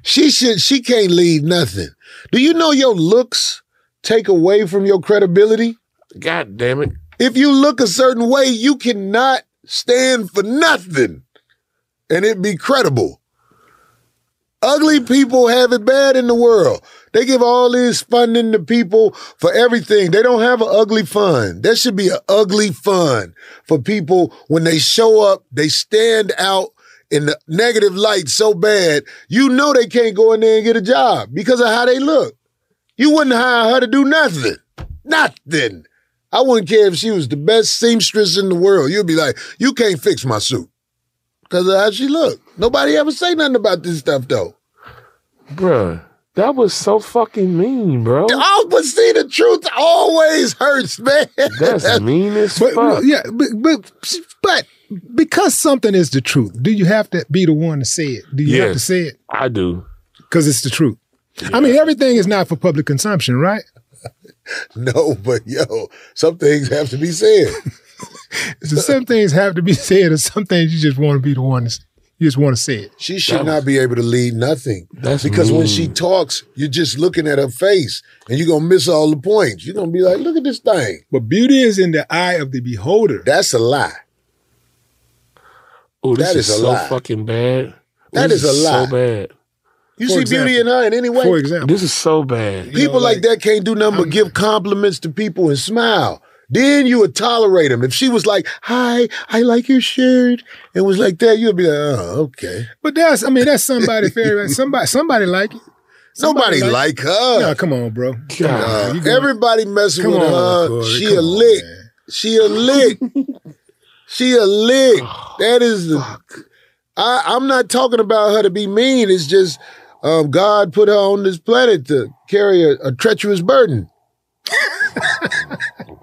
She should. She can't lead nothing. Do you know your looks take away from your credibility? God damn it! If you look a certain way, you cannot stand for nothing, and it be credible. Ugly people have it bad in the world. They give all this funding to people for everything. They don't have an ugly fund. There should be an ugly fund for people when they show up, they stand out in the negative light so bad, you know they can't go in there and get a job because of how they look. You wouldn't hire her to do nothing. Nothing. I wouldn't care if she was the best seamstress in the world. You'd be like, you can't fix my suit because of how she looked. Nobody ever say nothing about this stuff though. Bruh, that was so fucking mean, bro. Oh, but see, the truth always hurts, man. That's mean as But fuck. yeah, but, but but because something is the truth, do you have to be the one to say it? Do you have to say it? I do. Because it's the truth. I mean, everything is not for public consumption, right? No, but yo, some things have to be said. So some things have to be said, and some things you just want to be the one to say. You just want to say it. She should not be able to lead nothing. That's because when she talks, you're just looking at her face and you're gonna miss all the points. You're gonna be like, look at this thing. But beauty is in the eye of the beholder. That's a lie. Oh, this That is, is a so lie. fucking bad. That This is a lie. So bad. You For see example. beauty in her in any way? For example, This is so bad. People like, that can't do nothing but give compliments to people and smile. Then you would tolerate him. If she was like, "Hi, I like your shirt," and was like that, you'd be like, "Oh, okay." but that's I mean that's somebody fair. Somebody somebody like it. Nobody like her. No, come on, bro. Come on, Uh, man. You everybody messing Come with on, her. Corey, she a on, lick. She a lick. she a lick. That is the. I, I'm not talking about her to be mean. It's just um, God put her on this planet to carry a, a treacherous burden.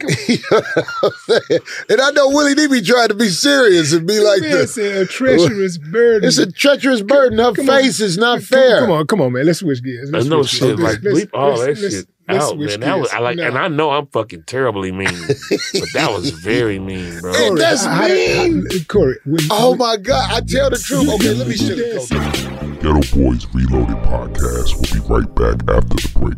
You know I'm saying? and I know Willie D be trying to be serious and be like Man this. said a treacherous burden. It's a treacherous burden. Her Come on. face is not Come- fair. Come on, come on, man. Let's switch gears. Let's know switch shit gears. like Let's- bleep all let's- that let's- shit let's out, switch man. That was. I like, No. and I know I'm fucking terribly mean, but that was very mean, bro. Hey, that's I- I- mean. I- Corey, when, Oh my God! I tell the truth. Okay, let me sugarcoat. this. Geto Boys Reloaded podcast We'll be right back after the break.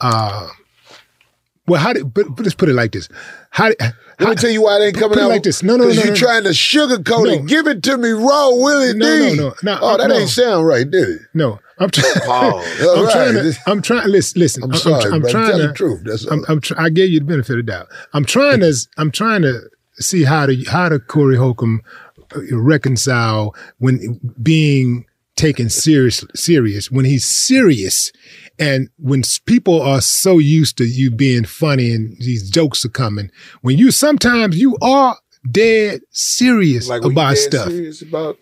Uh, well, how did? But, but let's put it like this: How? did- Let me tell you why it ain't coming put out like this. No, no, no, Because no, you're no. trying to sugarcoat No. it. Give it to me raw, Willie No, D. no, no, no. Oh, that ain't sound right, did it? No, I'm trying. All I'm right. trying to. I'm trying. Listen, listen. I'm sorry, I'm, brother. trying Tell to. the truth. That's all. I'm, I'm tr- I gave you the benefit of the doubt. I'm trying to. I'm trying to see how to how to Corey Holcomb uh, reconcile when being taken serious serious when he's serious and when people are so used to you being funny and these jokes are coming when you sometimes you are dead serious Like about dead stuff serious about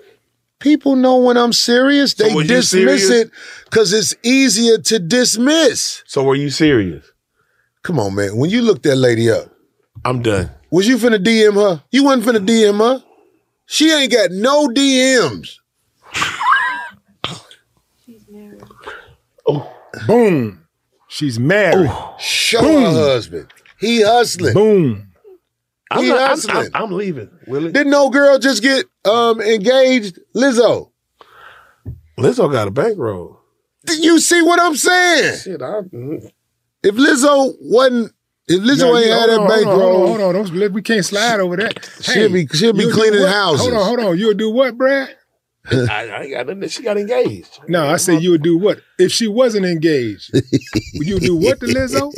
people know when I'm serious. They was you dismiss serious? it because it's easier to dismiss. So were you serious? Come on, man. When you looked that lady up, I'm done. was you finna DM her? You wasn't finna DM her. She ain't got no DMs. Oh. Boom she's married Show Boom. her husband. He hustling. boom I'm, He not, I'm, hustling. I'm, I'm leaving. Willie. Didn't no girl just get um engaged? Lizzo. Lizzo got a bankroll. Did you see what I'm saying? Shit, I, mm. If Lizzo wasn't, if Lizzo No, ain't you- had hold that bankroll, Hold on, hold on, hold on. Don't- we can't slide over that. She'll be- she'll be you'll do cleaning what? houses. Hold on, hold on. You'll do what, Brad? I, I ain't got nothing. She got engaged. No, I said you would do what? If she wasn't engaged, would you do what to Lizzo?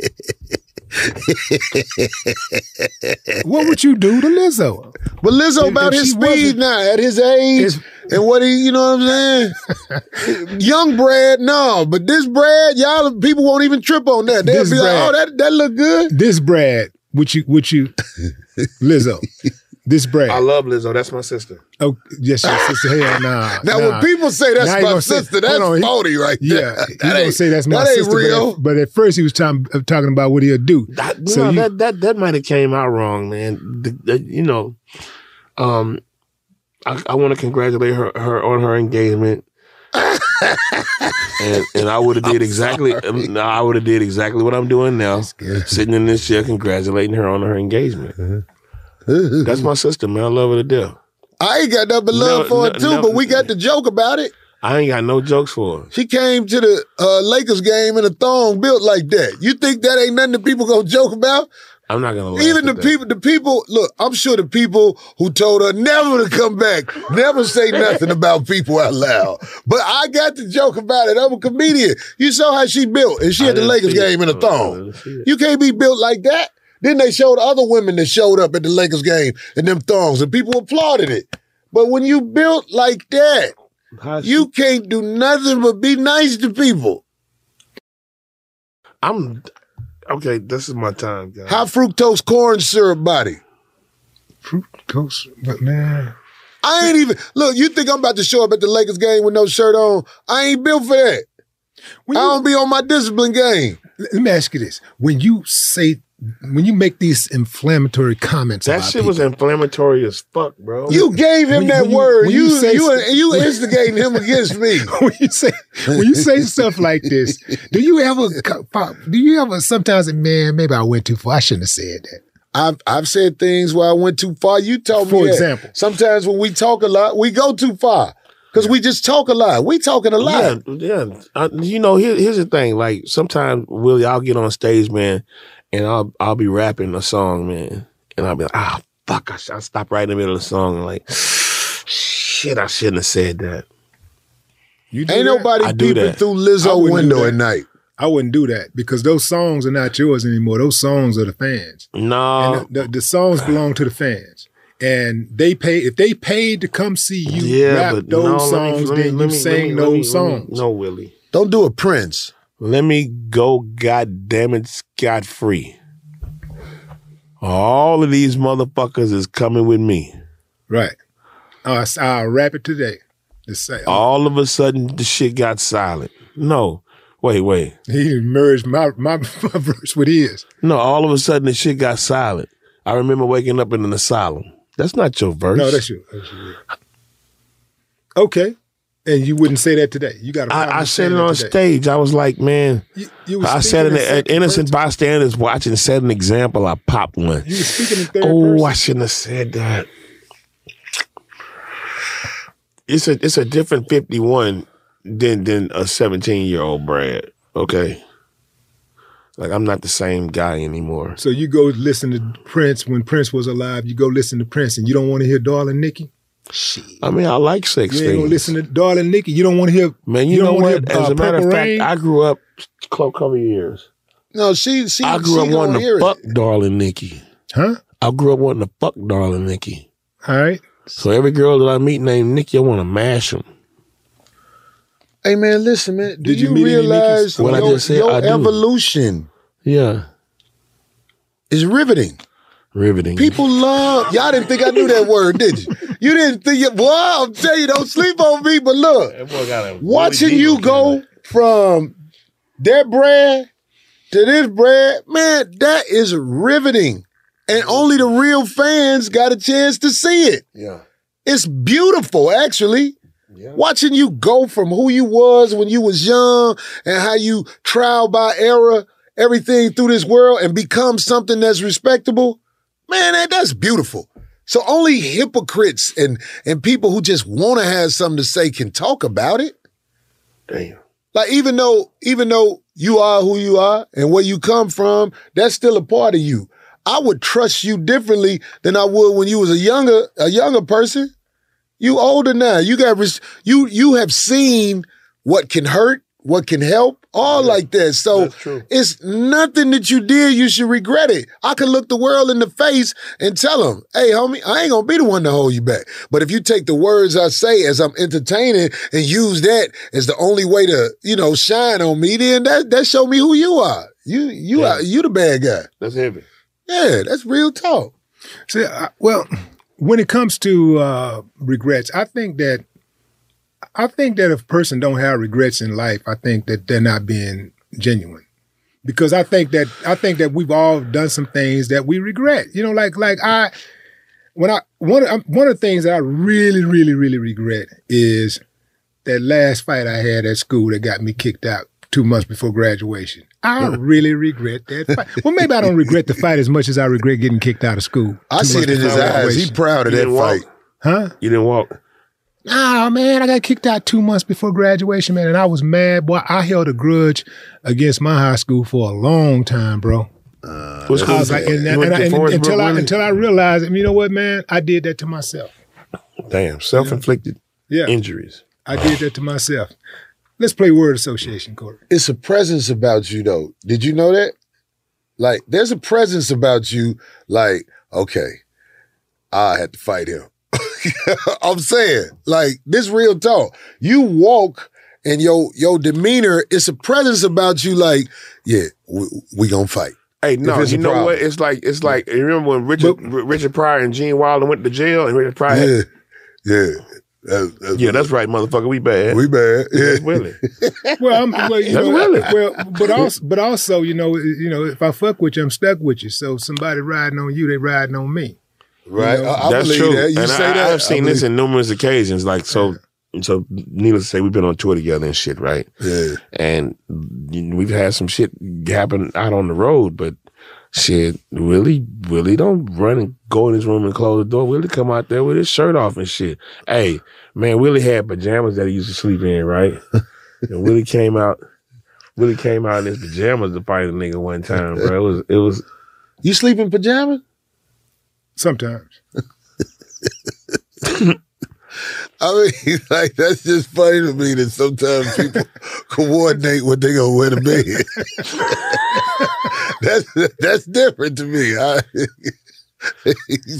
what would you do to Lizzo? But Lizzo If- about if his she speed now, at his age, and what he, you know what I'm saying? Young Brad, no, but this Brad, y'all people won't even trip on that. They'll This be like, Brad. oh, that that look good. This Brad, would you, would you, Lizzo, this Brad. I love Lizzo. That's my sister. Oh, yes, your sister. Hell, nah. Now, nah. when people say that's Now my gonna say- sister, that's on, phony right Yeah, there. he That gonna ain't- say that's my that ain't sister. but at- But at, first, he was talking, uh, talking about what he'll do. That, So no, you- that that that might have came out wrong, man. The- the- you know, um, I, I want to congratulate her her on her engagement. and and I would have did exactly um, I would have did exactly what I'm doing now, sitting in this chair congratulating her on her engagement. That's my sister, man. I love her to death. I ain't got nothing but love No, for her no, too, no. but we got the joke about it. I ain't got no jokes for her. She came to the uh, Lakers game in a thong built like that. You think that ain't nothing that people gonna joke about? I'm not gonna Even the that. people, the people, look, I'm sure the people who told her never to come back, never say nothing about people out loud. But I got the joke about it. I'm a comedian. You saw how she built, and she I had the Lakers see it. game in a thong. see it. You can't be built like that. Then they showed other women that showed up at the Lakers game in them thongs, and people applauded it. But when you built like that, you can't do nothing but be nice to people. I'm okay. This is my time, guys. High fructose corn syrup body. Fructose, but man. I ain't even look. You think I'm about to show up at the Lakers game with no shirt on? I ain't built for that. I don't be on my discipline game. Let me ask you this: When you say when you make these inflammatory comments, That about shit was inflammatory as fuck, bro. You gave him When that when word. You you you say- you, you instigating him against me. when you say when you say stuff like this, do you ever do you ever sometimes man maybe I went too far. I shouldn't have said that. I've I've said things where I went too far. You told me For that. example. Sometimes when we talk a lot, we go too far because we just talk a lot. We talking a lot. Yeah, yeah. I, you know, here, here's the thing. Like sometimes, Willie, I'll get on stage, man, and I'll I'll be rapping a song, man, and I'll be like, ah, fuck, I, sh- I'll stop right in the middle of the song and like, shit, I shouldn't have said that. You Ain't that? nobody I do peeping that. through I Lizzo window at night. I wouldn't do that because those songs are not yours anymore. Those songs are the fans. No, And the, the, the songs belong to the fans. And they pay if they paid to come see you yeah, rap those no, songs, me- then let you me- sang me- those me- songs. No, Willie, Don't do a Prince. Let me go. God damn it, scot free. All of these motherfuckers is coming with me. Right. Uh, I'll wrap it today. Say, All of a sudden, the shit got silent. No, wait, wait. he merged my, my, my verse with his. No, all of a sudden the shit got silent. I remember waking up in an asylum. That's not your verse. No, that's you. That's you. Okay. And you wouldn't say that today. You got to. I, I said it on stage. I was like, man. you were I said. An second innocent bystander watching set an example. I popped one. You were speaking in third Oh, person. I shouldn't have said that. It's a it's a different fifty one than than a seventeen year old Brad. Okay, like I'm not the same guy anymore. So you go listen to Prince when Prince was alive. You go listen to Prince, and you don't want to hear Darling Nikki. I mean, I like sex You ain't gonna listen to Darling Nikki. You don't want to hear. Man, you, you know don't wanna what? hear, As uh, a matter of fact, Rain? I grew up a couple years. No, she she I grew she up gonna wanting to it. fuck darling Nikki. Huh? I grew up wanting to fuck darling Nikki. All right. So every girl that I meet named Nikki, I want to mash them. Hey man, listen, man. Do Did you you, realize Nickies? What I your, just said, your I do. evolution Yeah, is riveting? Riveting. People love y'all. Didn't think I knew that word, did you? You didn't think it. Boy, I'm telling you, don't sleep on me. But look, watching you go from that bread to this bread, man, that is riveting. And only the real fans got a chance to see it. Yeah. It's beautiful, actually. Yeah. Watching you go from who you was when you was young and how you trial by error everything through this world and become something that's respectable, man, that, that's beautiful. So only hypocrites and and people who just want to have something to say can talk about it. Damn. Like even though even though you are who you are and where you come from, that's still a part of you. I would trust you differently than I would when you was a younger a younger person. You older now. You got res- you you have seen what can hurt, what can help, all like that. So it's nothing that you did you should regret it. I can look the world in the face and tell them, "Hey, homie, I ain't gonna be the one to hold you back." But if you take the words I say as I'm entertaining and use that as the only way to, you know, shine on me, then that that show me who you are. You you are you the bad guy. That's heavy. Yeah, that's real talk. See, I, well, when it comes to uh, regrets, I think that I think that if a person don't have regrets in life, I think that they're not being genuine. Because I think that I think that we've all done some things that we regret. You know, like like I when I one of, one of the things that I really really really regret is that last fight I had at school that got me kicked out two months before graduation. I really regret that fight. Well, maybe I don't regret the fight as much as I regret getting kicked out of school. I see it in his eyes. He proud of You that didn't walk. fight. Huh? You didn't walk. Nah, man, I got kicked out two months before graduation, man, and I was mad. Boy, I held a grudge against my high school for a long time, bro. Uh, What's I was like, and, You and- went and- Forest until Brook, I really? until I realized, you know what, man, I did that to myself. Damn, self inflicted Yeah, injuries. I did that to myself. Let's play word association, Corey. It's a presence about you though. Did you know that? Like, there's a presence about you, like, okay, I had to fight him. I'm saying, like, this real talk. You walk and your your demeanor, it's a presence about you, like, yeah, we, we gonna fight. Hey, no, you know problem. what? It's like it's like you remember when Richard R- Richard Pryor and Gene Wilder went to jail, and Richard Pryor. Yeah, yeah. yeah, that's right, motherfucker. We bad. We bad. That's Willie. well, I'm, well, you That's know, Willie. well, but also, but also, you know, you know, if I fuck with you, I'm stuck with you. So somebody riding on you, they riding on me. Right. You know? I, That's true. that. You and say I, that. I've seen this in numerous occasions. Like so, so needless to say, we've been on tour together and shit, right? Yeah. And we've had some shit happen out on the road, but shit, Willie, Willie don't run and go in his room and close the door. Willie come out there with his shirt off and shit. Hey, man, Willie had pajamas that he used to sleep in, right? and Willie came out. Willie came out in his pajamas to fight a nigga one time, bro. It was, it was. You sleep in pajamas? Sometimes. I mean, like that's just funny to me that sometimes people coordinate what they gonna wear to bed. that's that's different to me. I,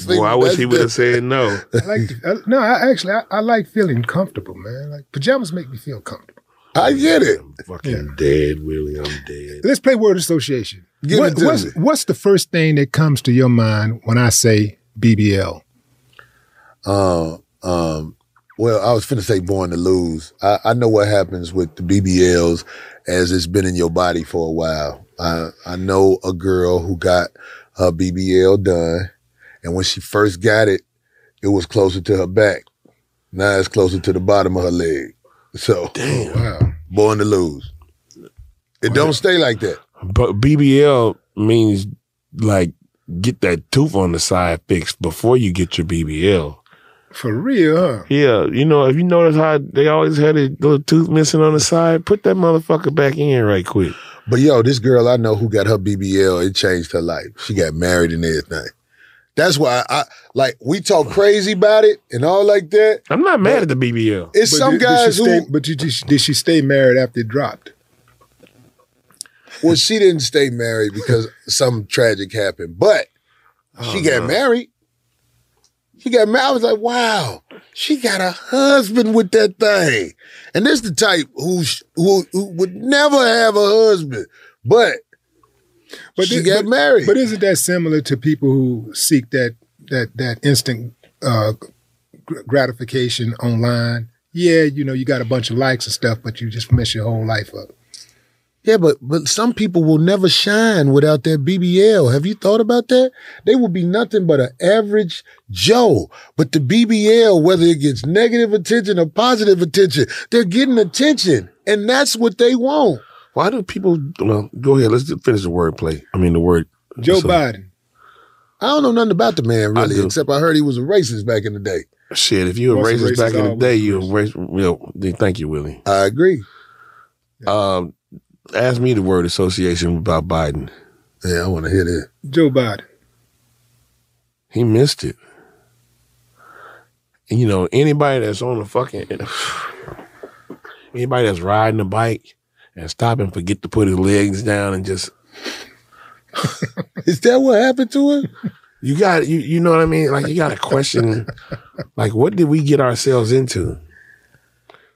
Well, I wish he would have said no. I like to, I, no, I actually I, I like feeling comfortable, man. Like pajamas make me feel comfortable. I get it. I'm fucking dead, Willie. I'm dead. Let's play word association. Give What- it to what's, me. what's the first thing that comes to your mind when I say BBL? Uh, um, well, I was finna say born to lose. I, I know what happens with the BBLs as it's been in your body for a while. I, I know a girl who got her BBL done, and when she first got it, it was closer to her back. Now it's closer to the bottom of her leg. So, Damn. Oh, wow. born to lose. It don't stay like that. But BBL means like get that tooth on the side fixed before you get your BBL. For real, huh? Yeah, you know, if you notice how they always had a little tooth missing on the side, put that motherfucker back in right quick. But yo, this girl I know who got her BBL, it changed her life. She got married and everything. That's why I like we talk crazy about it and all like that. I'm not mad at the BBL. It's But some did- did guys she who stay, but did, she- did she stay married after it dropped? well, she didn't stay married because some tragic happened, but oh, she got married. She got married. I was like, wow, she got a husband with that thing. And this the type who who, who would never have a husband, but But she thi- got but- married. But isn't that similar to people who seek that that that instant uh, gratification online? Yeah, you know, you got a bunch of likes and stuff, but you just mess your whole life up. Yeah, but but some people will never shine without their BBL. Have you thought about that? They will be nothing but an average Joe. But the BBL, whether it gets negative attention or positive attention, they're getting attention, and that's what they want. Why do people? Well, go ahead. Let's just finish the wordplay. I mean, the word. Joe so- Biden. I don't know nothing about the man really, do. except I heard he was a racist back in the day. Shit, if you were a racist back in the day, you were racist. You know, thank you, Willie. I agree. Um, ask me the word association about Biden. Yeah, I want to hear that. Joe Biden. He missed it. And, you know, anybody that's on the fucking anybody that's riding a bike and stop and forget to put his legs down and just Is that what happened to him? you got you you know what I mean? Like you got to question like what did we get ourselves into?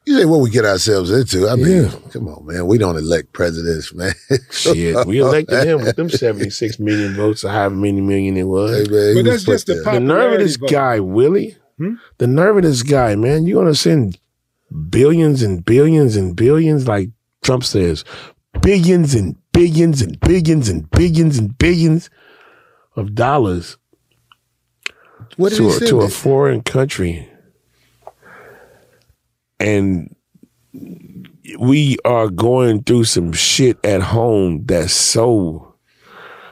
You say what we get ourselves into. I mean, come on, man. We don't elect presidents, man. Shit, we elected him with them 76 million votes or however many million it was. Hey, man, But that's just the there. the nerve of this vote. guy, Willie. Hmm? The nerve of this guy, man. You gonna send billions and billions and billions, like Trump says, billions and billions and billions and billions and billions of dollars to a, to a foreign country, and we are going through some shit at home that's so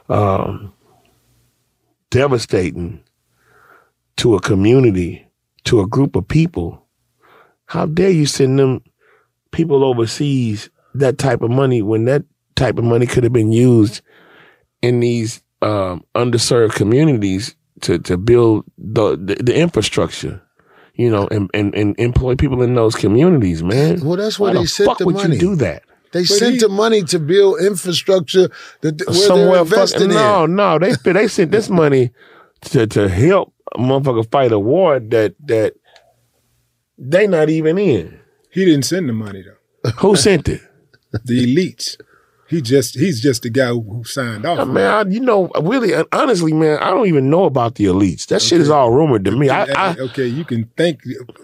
um, devastating to a community, to a group of people. How dare you send them people overseas that type of money when that type of money could have been used in these um, underserved communities to to build the, the the infrastructure, you know, and, and and employ people in those communities, man. Well, that's Why why the they sent fuck the would money. you do that? They But sent he- the money to build infrastructure that where Somewhere they're investing fucking, in. no, no, they they sent this money to to help a motherfucker fight a war that that they not even in. He didn't send the money though. Who sent it? The elites. He just he's just the guy who, signed off. Uh, man, I, you know, really, uh, honestly, man, I don't even know about the elites. That shit is all rumored to me. I, I, okay, you can think.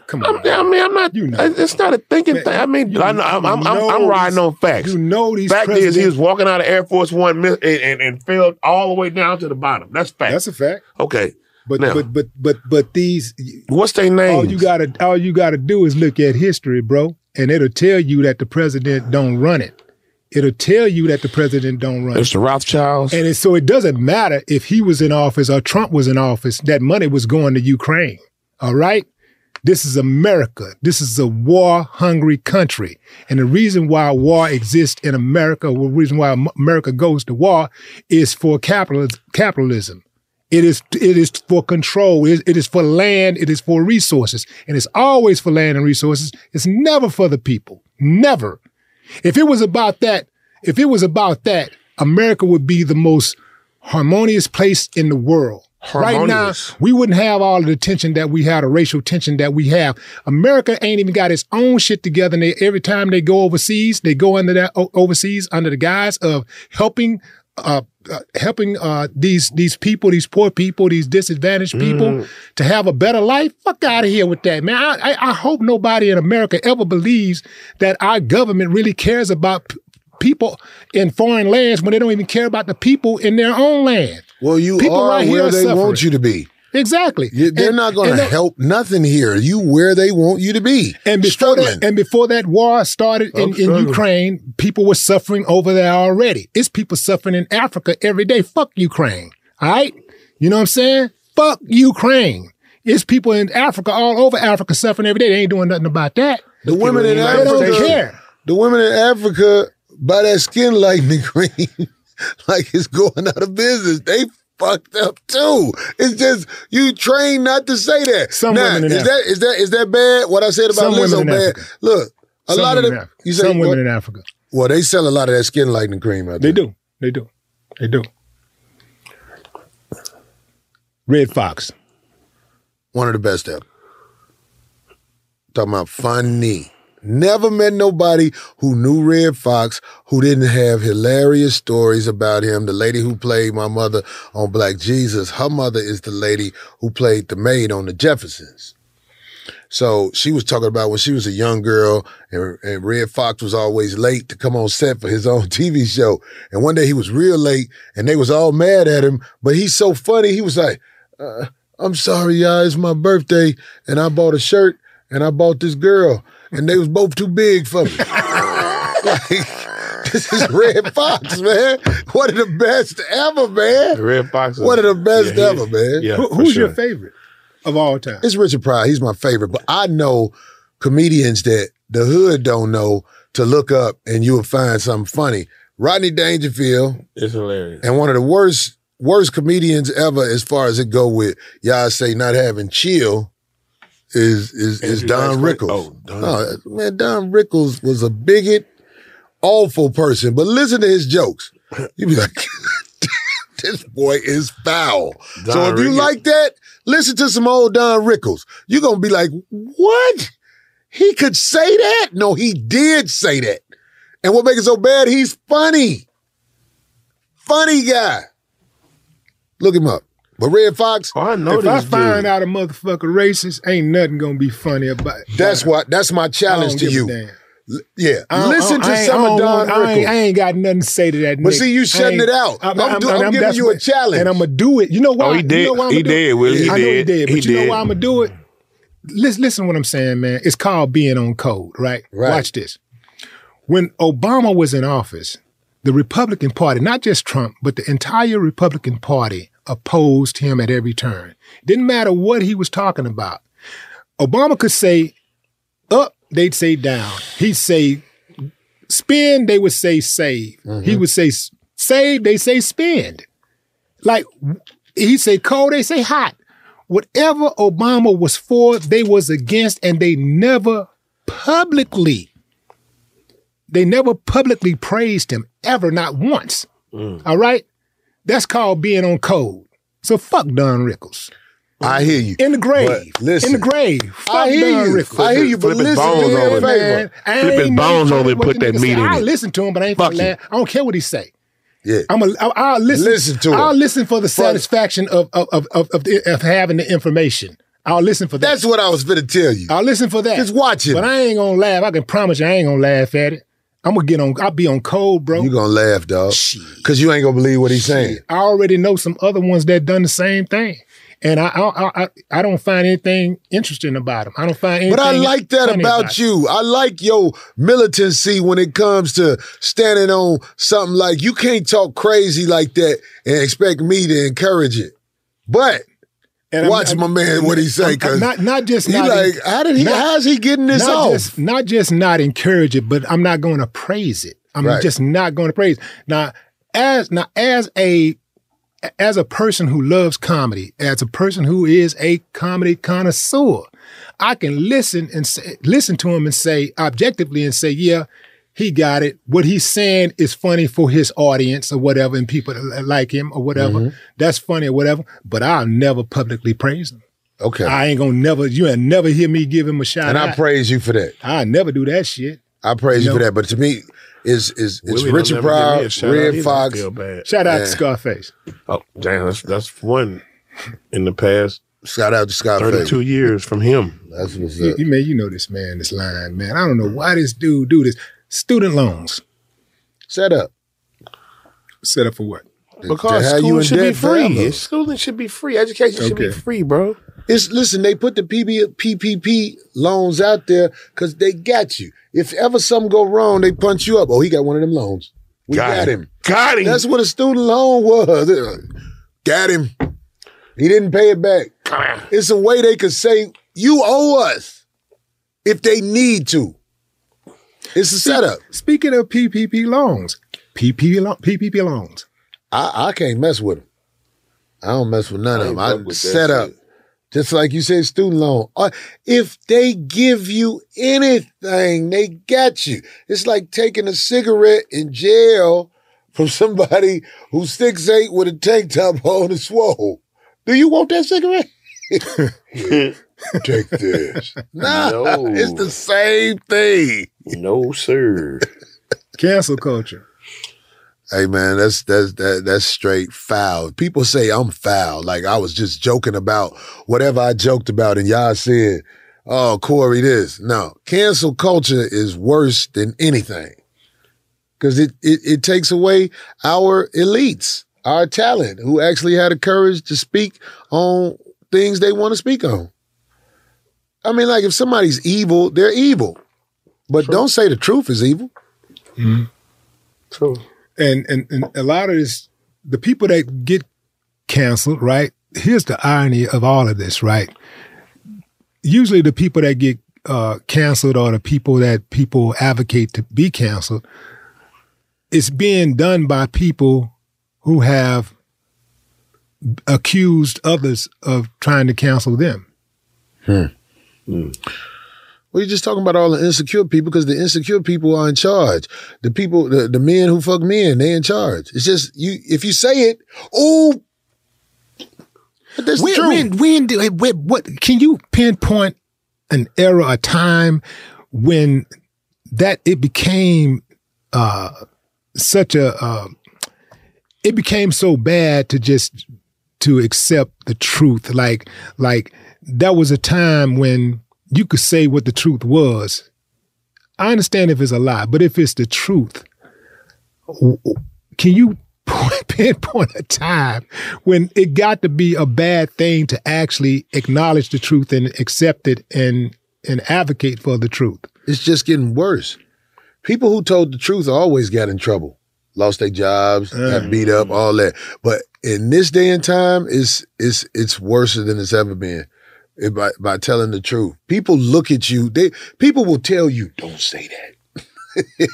Come on, I mean, I'm not. You know. It's not a thinking thing. I mean, I, I'm, I'm, I'm, I'm riding on facts. You know these. Fact is, he was walking out of Air Force One and, and, and fell all the way down to the bottom. That's fact. That's a fact. Okay. But Now- but but but but these. What's their name? All you gotta all you gotta do is look at history, bro, and it'll tell you that the president don't run it. It'll tell you that the president don't run It's it. the Rothschilds. And it, so it doesn't matter if he was in office or Trump was in office. That money was going to Ukraine. All right. This is America. This is a war hungry country. And the reason why war exists in America, the reason why America goes to war is for capitalism. capitalism. It is it is for control. It, it is for land. It is for resources. And it's always for land and resources. It's never for the people. Never. If it was about that, if it was about that, America would be the most harmonious place in the world. Harmonious. Right now, we wouldn't have all of the tension that we have, the racial tension that we have. America ain't even got its own shit together. And they, every time they go overseas, they go under that o- overseas under the guise of helping, uh, uh, helping uh, these these people, these poor people, these disadvantaged people Mm-hmm. to have a better life. Fuck out of here with that, man. I, I, I hope nobody in America ever believes that our government really cares about p- people in foreign lands when they don't even care about the people in their own land. Well, you People are right here where they want you to be. Exactly. You- they're And- not going to help nothing here. You where they want you to be. And before Struggling. that, and before that war started in, in. Ukraine, people were suffering over there already. It's people suffering in Africa every day. Fuck Ukraine. All right? You know what I'm saying? Fuck Ukraine. It's people in Africa, all over Africa, suffering every day. They ain't doing nothing about that. The women in Africa, don't care. the women in Africa buy that skin lightening cream like it's going out of business. They fucked up too. It's just you train not to say that. Some now, women in is that is that is that bad? What I said about Some Lizzo in bad? Africa. Look, a Some lot of women them. in Africa. You say Some women what? in Africa. Well, they sell a lot of that skin lightening cream out there. They do. They do. They do. Redd Foxx. One of the best ever. Talking about funny. Never met nobody who knew Redd Foxx who didn't have hilarious stories about him. The lady who played my mother on Black Jesus, her mother is the lady who played the maid on the Jeffersons. So she was talking about when she was a young girl and, and Redd Foxx was always late to come on set for his own TV show. And one day he was real late and they was all mad at him, but he's so funny. He was like, uh, I'm sorry, y'all. It's my birthday and I bought a shirt and I bought this girl and they was both too big for me. like, this is Redd Foxx, man. One of the best ever, man. Redd Foxx. One of the best yeah, ever, man. Yeah, Who- who's sure. your favorite of all time? It's Richard Pryor. He's my favorite. But I know comedians that the hood don't know to look up and you'll find something funny. Rodney Dangerfield It's hilarious. and one of the worst worst comedians ever as far as it go with y'all say not having chill is is is Don Rickles. Oh, Don. No, man, Don Rickles was a bigot, awful person. But listen to his jokes. You be like, this boy is foul. so Don if you like that, listen to some old Don Rickles. You're gonna be like, what? He could say that? No, he did say that. And what makes it so bad? He's funny. Funny guy. Look him up. But Redd Foxx, Oh, I know if I this find out a motherfucker racist, ain't nothing gonna be funny about it. that's what that's my I challenge don't to give a you. damn. L- Yeah. I don't- Listen I to ain't- some of don't Don want- I ain't, I ain't got nothing to say to that. But see, you I shutting it out. I'm do- I'm giving that's you a challenge. and I'm gonna do it. You know why? Oh, he You did. know why I'm He gonna do did, it? Willie. He I know he did. did. But He you know why I'm gonna do it? Listen, listen to what I'm saying, man. It's called being on code, right? Right. Watch this. When Obama was in office, the Republican Party, not just Trump, but the entire Republican Party opposed him at every turn. Didn't matter what he was talking about. Obama could say up, they'd say down. He'd say spend, they would say save. He mm-hmm. would say save, they say spend. Like he'd say cold, they say hot. Whatever Obama was for, they was against, and they never publicly, they never publicly praised him ever, not once. Mm. All right? That's called being on code. So fuck Don Rickles. I hear you. In the grave. Listen. In the grave. Fuck I hear Don you. Rickles. I hear you, but Flip his listen bones to over. Man, I Flip his ain't bones over and what put that meat say. in I it. listen to him, but I ain't Fuck fucking you. laugh. I don't care what he say. Yeah. I'm a, I- I'll listen. Listen to it. I'll listen for the satisfaction of of of of, of, the, of having the information. I'll listen for that. That's what I was finna tell you. I'll listen for that. Just watch it. But I ain't gonna laugh. I can promise you, I ain't gonna laugh at it. I'm gonna get on. I'll be on cold, bro. You gonna laugh, dog. Cause you ain't gonna believe what he's saying. I already know some other ones that done the same thing, and I I I, I don't find anything interesting about them. I don't find anything. But I like that funny about you. I like your militancy when it comes to standing on something like you can't talk crazy like that and expect me to encourage it. But And watch I'm- my man what he say because not not just he not like how did he not- how's he getting this off? Just, not just not encourage it, but I'm not going to praise it. I'm Right. just not going to praise. Now, as now as a as a person who loves comedy, as a person who is a comedy connoisseur, I can listen and say, listen to him and say objectively and say, yeah, he got it. What he's saying is funny for his audience or whatever, and people that like him or whatever. Mhm. That's funny or whatever. But I'll never publicly praise him. Okay. I ain't gonna never. You ain't never hear me give him a shout and out. I praise you for that. I never do that shit. I praise you No. for that. But to me, is is it's Willie Richard never Pryor, a out Redd Foxx. feel bad. Shout out Yeah. to Scarface. Oh, damn, that's that's one in the past Shout out to Scarface. thirty-two years from him. That's what's You, up. you man, you know this man, this line, man. I don't know why this dude do this. Student loans Set up. set up for what? Because to have you should be free. forever. Schooling should be free. Education should be free, bro. It's listen, they put the PB, PPP loans out there because they got you. If ever something go wrong, they punch you up. Oh, he got one of them loans. We Got got, him. him. Got him. That's what a student loan was. Got him. He didn't pay it back. It's a way they could say you owe us if they need to. It's a setup. Speaking of PPP loans, PPP, lo- PPP loans. I, I can't mess with them. I don't mess with none of them. I fuck set up. shit. Just like you said, student loan. Uh, if they give you anything, they got you. It's like taking a cigarette in jail from somebody who's six eight with a tank top on and swole. Do you want that cigarette? Take this. Nah, No. it's the same thing. No, sir. Cancel culture. Hey man, that's that's that, that's straight foul. People say I'm foul, like I was just joking about whatever I joked about, and y'all said, "Oh, Corey, this." No, cancel culture is worse than anything because it, it it takes away our elites, our talent, who actually had the courage to speak on things they want to speak on. I mean, like if somebody's evil, they're evil, but don't say the truth is evil. True. And, and and a lot of this, the people that get canceled, right? Here's the irony of all of this, right? Usually, the people that get uh, canceled or the people that people advocate to be canceled, it's being done by people who have accused others of trying to cancel them. Well, you're just talking about all the insecure people because the insecure people are in charge. The people, the, the men who fuck men, they in charge. It's just you. If you say it, oh, but that's when, truth. when, when do, what, what, can you pinpoint an era, a time when that it became uh, such a, uh, it became so bad to just to accept the truth. Like, like that was a time when you could say what the truth was. I understand if it's a lie, but if it's the truth, can you pinpoint a time when it got to be a bad thing to actually acknowledge the truth and accept it and and advocate for the truth? It's just getting worse. People who told the truth always got in trouble, lost their jobs, got mm. beat up, all that. But in this day and time, it's it's it's worse than it's ever been. By by telling the truth, people look at you. They people will tell you, "Don't say that."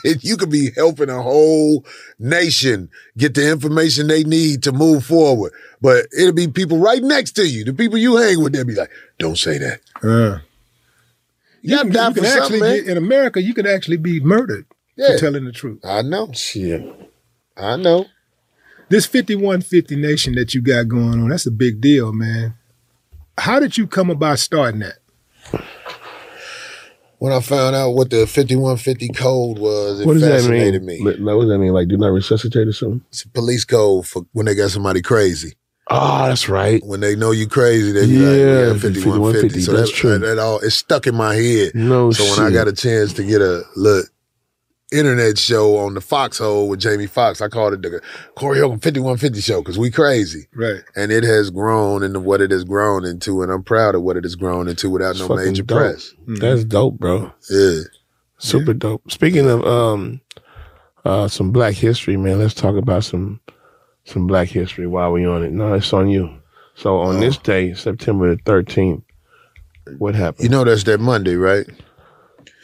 you could be helping a whole nation get the information they need to move forward, but it'll be people right next to you, the people you hang with. They'll be like, "Don't say that." Uh, You gotta die you for can actually get, in America, you can actually be murdered Yeah. for telling the truth. I know. Shit. I know. This 5150 nation that you got going on, that's a big deal, man. How did you come about starting that? When I found out what the 5150 code was, it What does that fascinated mean? me. Like, What does that mean? Like, do not resuscitate or something? It's a police code for when they got somebody crazy. Oh, that's right. When they know you crazy, they be like, Yeah, yeah, 5150. 5150, So that's that, true. That, all it's stuck in my head. No so when I got a chance to get a look internet show on the Foxhole with Jamie Foxx, I called it the Corey Holcomb 5150 show because we crazy. Right. And it has grown into what it has grown into, and I'm proud of what it has grown into without no major dope. press. That's dope, bro. Yeah. Super dope. Speaking of um uh some black history, man, let's talk about some some black history while we on it. No, it's on you. So on this day, September the thirteenth, what happened? You know that's that Monday, right?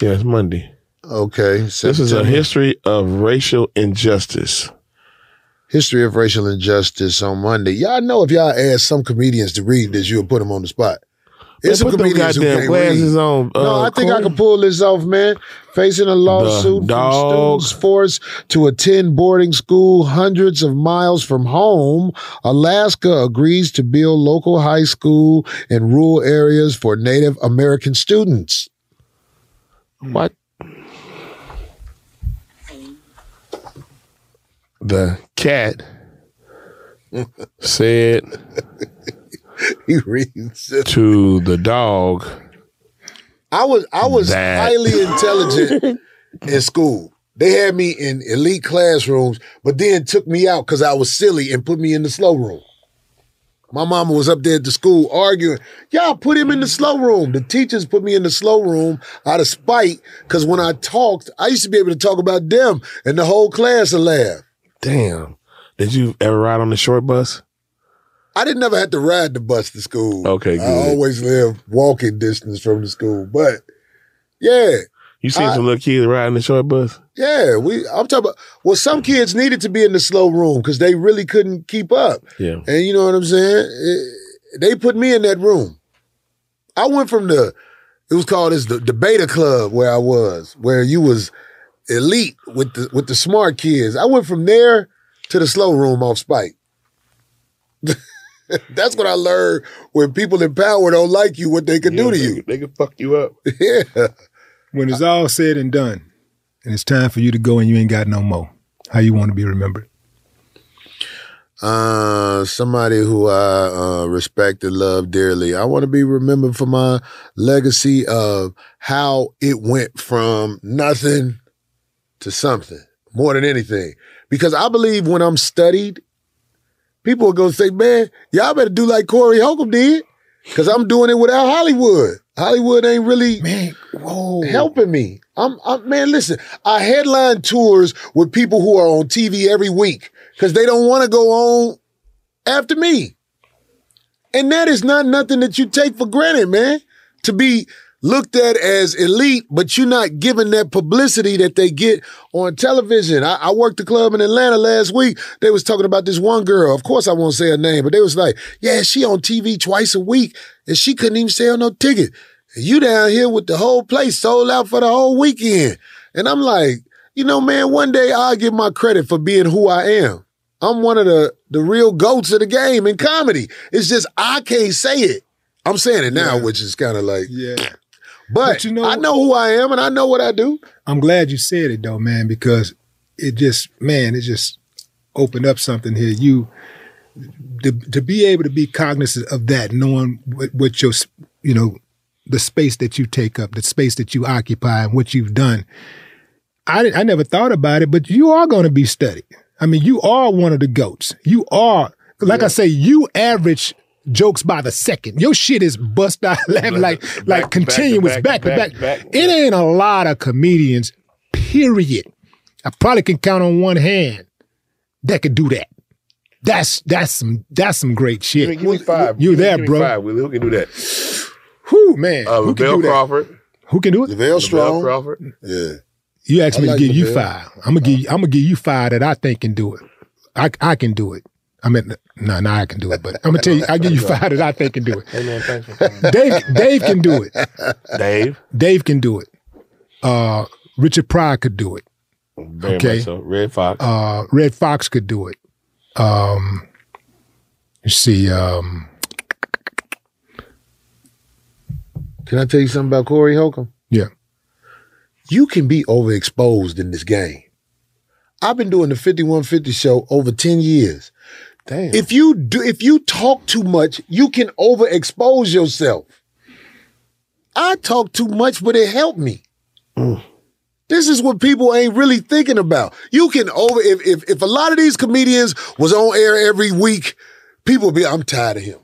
Yeah, it's Monday. Okay. This is a history of racial injustice. History of racial injustice on Monday. Y'all know if y'all ask some comedians to read this, you'll put them on the spot. Man, It's put them comedians who can't glasses read. on, no, uh, I think I can pull this off, man. Facing a lawsuit from students forced to attend boarding school hundreds of miles from home, Alaska agrees to build local high school in rural areas for Native American students. What? The cat said he reads to the dog. I was I was That- highly intelligent in school. They had me in elite classrooms, but then took me out because I was silly and put me in the slow room. My mama was up there at the school arguing, y'all put him in the slow room. The teachers put me in the slow room out of spite because when I talked, I used to be able to talk about them and the whole class would laugh. Damn. Did you ever ride on the short bus? I didn't never have to ride the bus to school. Okay, I good. always lived walking distance from the school. But yeah. You seen I- some little kids riding the short bus? Yeah, we. I'm talking about. Well, some kids needed to be in the slow room because they really couldn't keep up. Yeah. And you know what I'm saying? It- they put me in that room. I went from the. It was called as the, the Beta Club where I was, where you was elite with the with the smart kids. I went from there to the slow room off spike. That's what I learned when people in power don't like you, what they can do to you. They can fuck you up. yeah. When it's all said and done, and it's time for you to go and you ain't got no more, how you want to be remembered? Uh, somebody who I uh, respect and love dearly. I want to be remembered for my legacy of how it went from nothing to something more than anything. Because I believe when I'm studied, people are going to say, man, y'all better do like Corey Holcomb did. Because I'm doing it without Hollywood. Hollywood ain't really man, whoa. helping me. I'm, I'm man. Listen, I headline tours with people who are on TV every week because they don't want to go on after me, and that is not nothing that you take for granted, man. To be looked at as elite, but you're not given that publicity that they get on television. I, I worked the club in Atlanta last week. They was talking about this one girl. Of course, I won't say her name, but they was like, "Yeah, she on TV twice a week, and she couldn't even sell no ticket." And you down here with the whole place sold out for the whole weekend. And I'm like, you know, man, one day I'll get my credit for being who I am. I'm one of the the real goats of the game in comedy. It's just I can't say it. I'm saying it now, which is kind of like, yeah. But, you know, I know who I am and I know what I do. I'm glad you said it though, man, because it just, man, it just opened up something here. You to, to be able to be cognizant of that, knowing what, what your, you know, the space that you take up, the space that you occupy, and what you've done. I I never thought about it, but you are going to be studied. I mean, you are one of the goats. You are, like I say, you average jokes by the second. Your shit is bust out laughing like like continuous back to back. It ain't a lot of comedians, period. I probably can count on one hand that could do that. That's that's some that's some great shit. Give me five. You Give me- there, give me bro? Five, Willie. Who can do that? Who man? Uh, Who can Lavelle do that? Crawford. Who can do it? Lavelle Strong. Crawford. Yeah. You asked I me like to give you five. I'm gonna give you, I'm gonna give you five that I think can do it. I I can do it. I mean, no, no, I can do it, but I'm gonna tell you, I'll give you five that I think can do it. Hey man, thanks for coming. Dave, Dave can do it. Dave. Dave can do it. Uh, Richard Pryor could do it. Very Okay. much so. Redd Foxx. Uh, Redd Foxx could do it. Um, you see, um, Can I tell you something about Corey Holcomb? Yeah. You can be overexposed in this game. I've been doing the 5150 show over 10 years. Damn. If you do if you talk too much, you can overexpose yourself. I talk too much, but it helped me. Mm. This is what people ain't really thinking about. You can over if if if a lot of these comedians was on air every week, people would be I'm tired of him.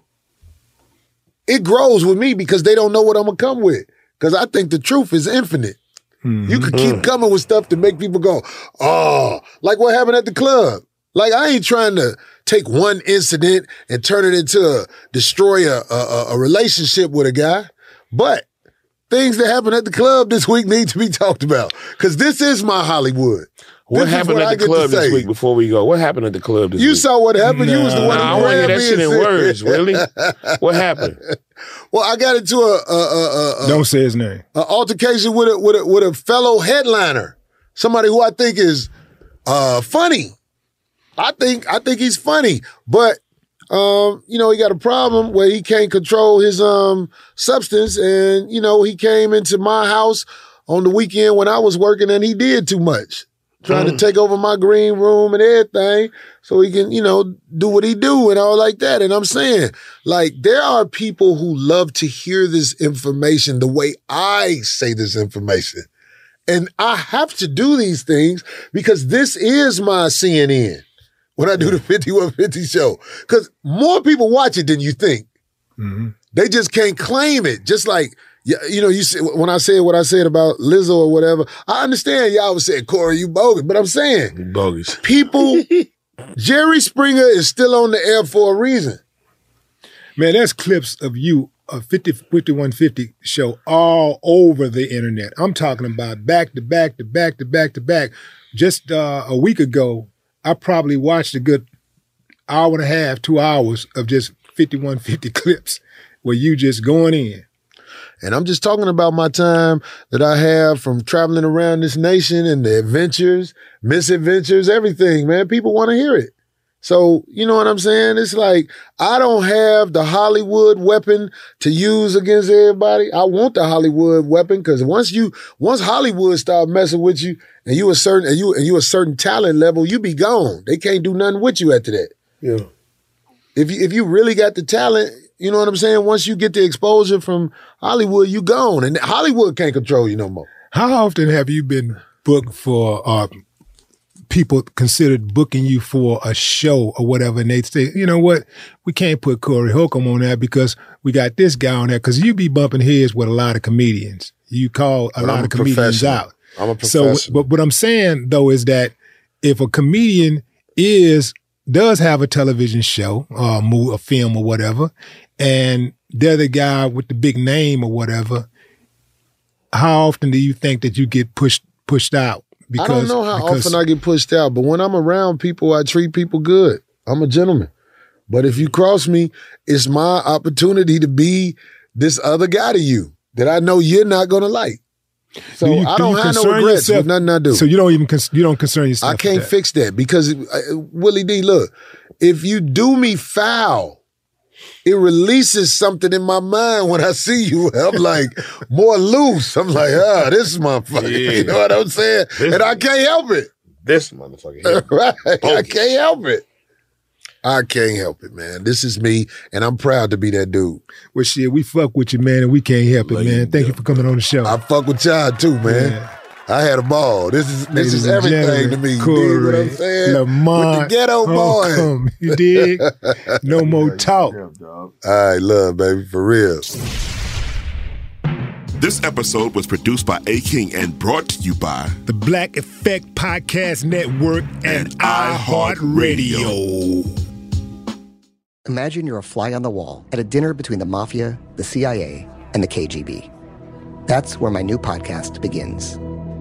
It grows with me because they don't know what I'm gonna come with. Because I think the truth is infinite. Mm-hmm. You can keep coming with stuff to make people go, oh, like what happened at the club. Like I ain't trying to take one incident and turn it into a destroy a, a, a relationship with a guy, but things that happened at the club this week need to be talked about because this is my Hollywood. What This happened I at the club this week before we go? What happened at the club this You week? You saw what happened. You was the one Nah, I who want to hear that shit in words, really. What happened? Well, I got into a, a, a, a, Don't say his name. an altercation with a, with a with a fellow headliner, somebody who I think is uh, funny. I think I think he's funny, but um, you know, he got a problem where he can't control his um substance, and you know, he came into my house on the weekend when I was working, and he did too much, trying to take over my green room and everything, so he can, you know, do what he do and all like that. And I'm saying, like, there are people who love to hear this information the way I say this information. And I have to do these things because this is my CNN when I do the 5150 show. Because more people watch it than you think. They just can't claim it. Just like, you know, you say, when I said what I said about Lizzo or whatever, I understand y'all was saying, Corey, you bogus. But I'm saying, bogus. People, Jerry Springer is still on the air for a reason. Man, there's clips of you, a 50, 5150 show all over the internet. I'm talking about back to back to back to back to back. Just uh, a week ago, I probably watched a good hour and a half, two hours of just 5150 clips where you just going in. And I'm just talking about my time that I have from traveling around this nation and the adventures, misadventures, everything, man. People want to hear it. So, you know what I'm saying? It's like, I don't have the Hollywood weapon to use against everybody. I want the Hollywood weapon because once you, once Hollywood start messing with you and you a certain, and you, and you a certain talent level, you be gone. They can't do nothing with you after that. Yeah. If you, if you really got the talent, you know what I'm saying? Once you get the exposure from Hollywood, you gone. And Hollywood can't control you no more. How often have you been booked for uh, people considered booking you for a show or whatever, and they say, you know what, we can't put Corey Holcomb on that because we got this guy on there because you be bumping heads with a lot of comedians. You call a But lot of comedians out. I'm a So, but what I'm saying though is that if a comedian is does have a television show or a, mo- a film or whatever, and they're the guy with the big name or whatever, how often do you think that you get pushed pushed out? I don't know how because- often I get pushed out, but when I'm around people, I treat people good. I'm a gentleman. But if you cross me, it's my opportunity to be this other guy to you that I know you're not gonna like. So Do you- I do don't you have no concern regrets yourself- with nothing I do. So you don't even cons- you don't concern yourself. I can't that. fix that because uh, Willie D, look, if you do me foul, it releases something in my mind when I see you. I'm like more loose. I'm like, ah, this is my fucking. You know what I'm saying? and I can't help it. This motherfucker. right? I can't help it. I can't help it, man. This is me, and I'm proud to be that dude. Well, shit, we fuck with you, man, and we can't help it, man. Thank you for coming on the show. I fuck with y'all too, man. I had a ball. This is this is everything to gentlemen, me. You dig what I'm saying? Lamont with the Geto Boy. You dig? No more talk. All right, love, baby, for real. This episode was produced by A King and brought to you by The Black Effect Podcast Network and iHeartRadio. Imagine you're a fly on the wall at a dinner between the mafia, the CIA, and the KGB. That's where my new podcast begins.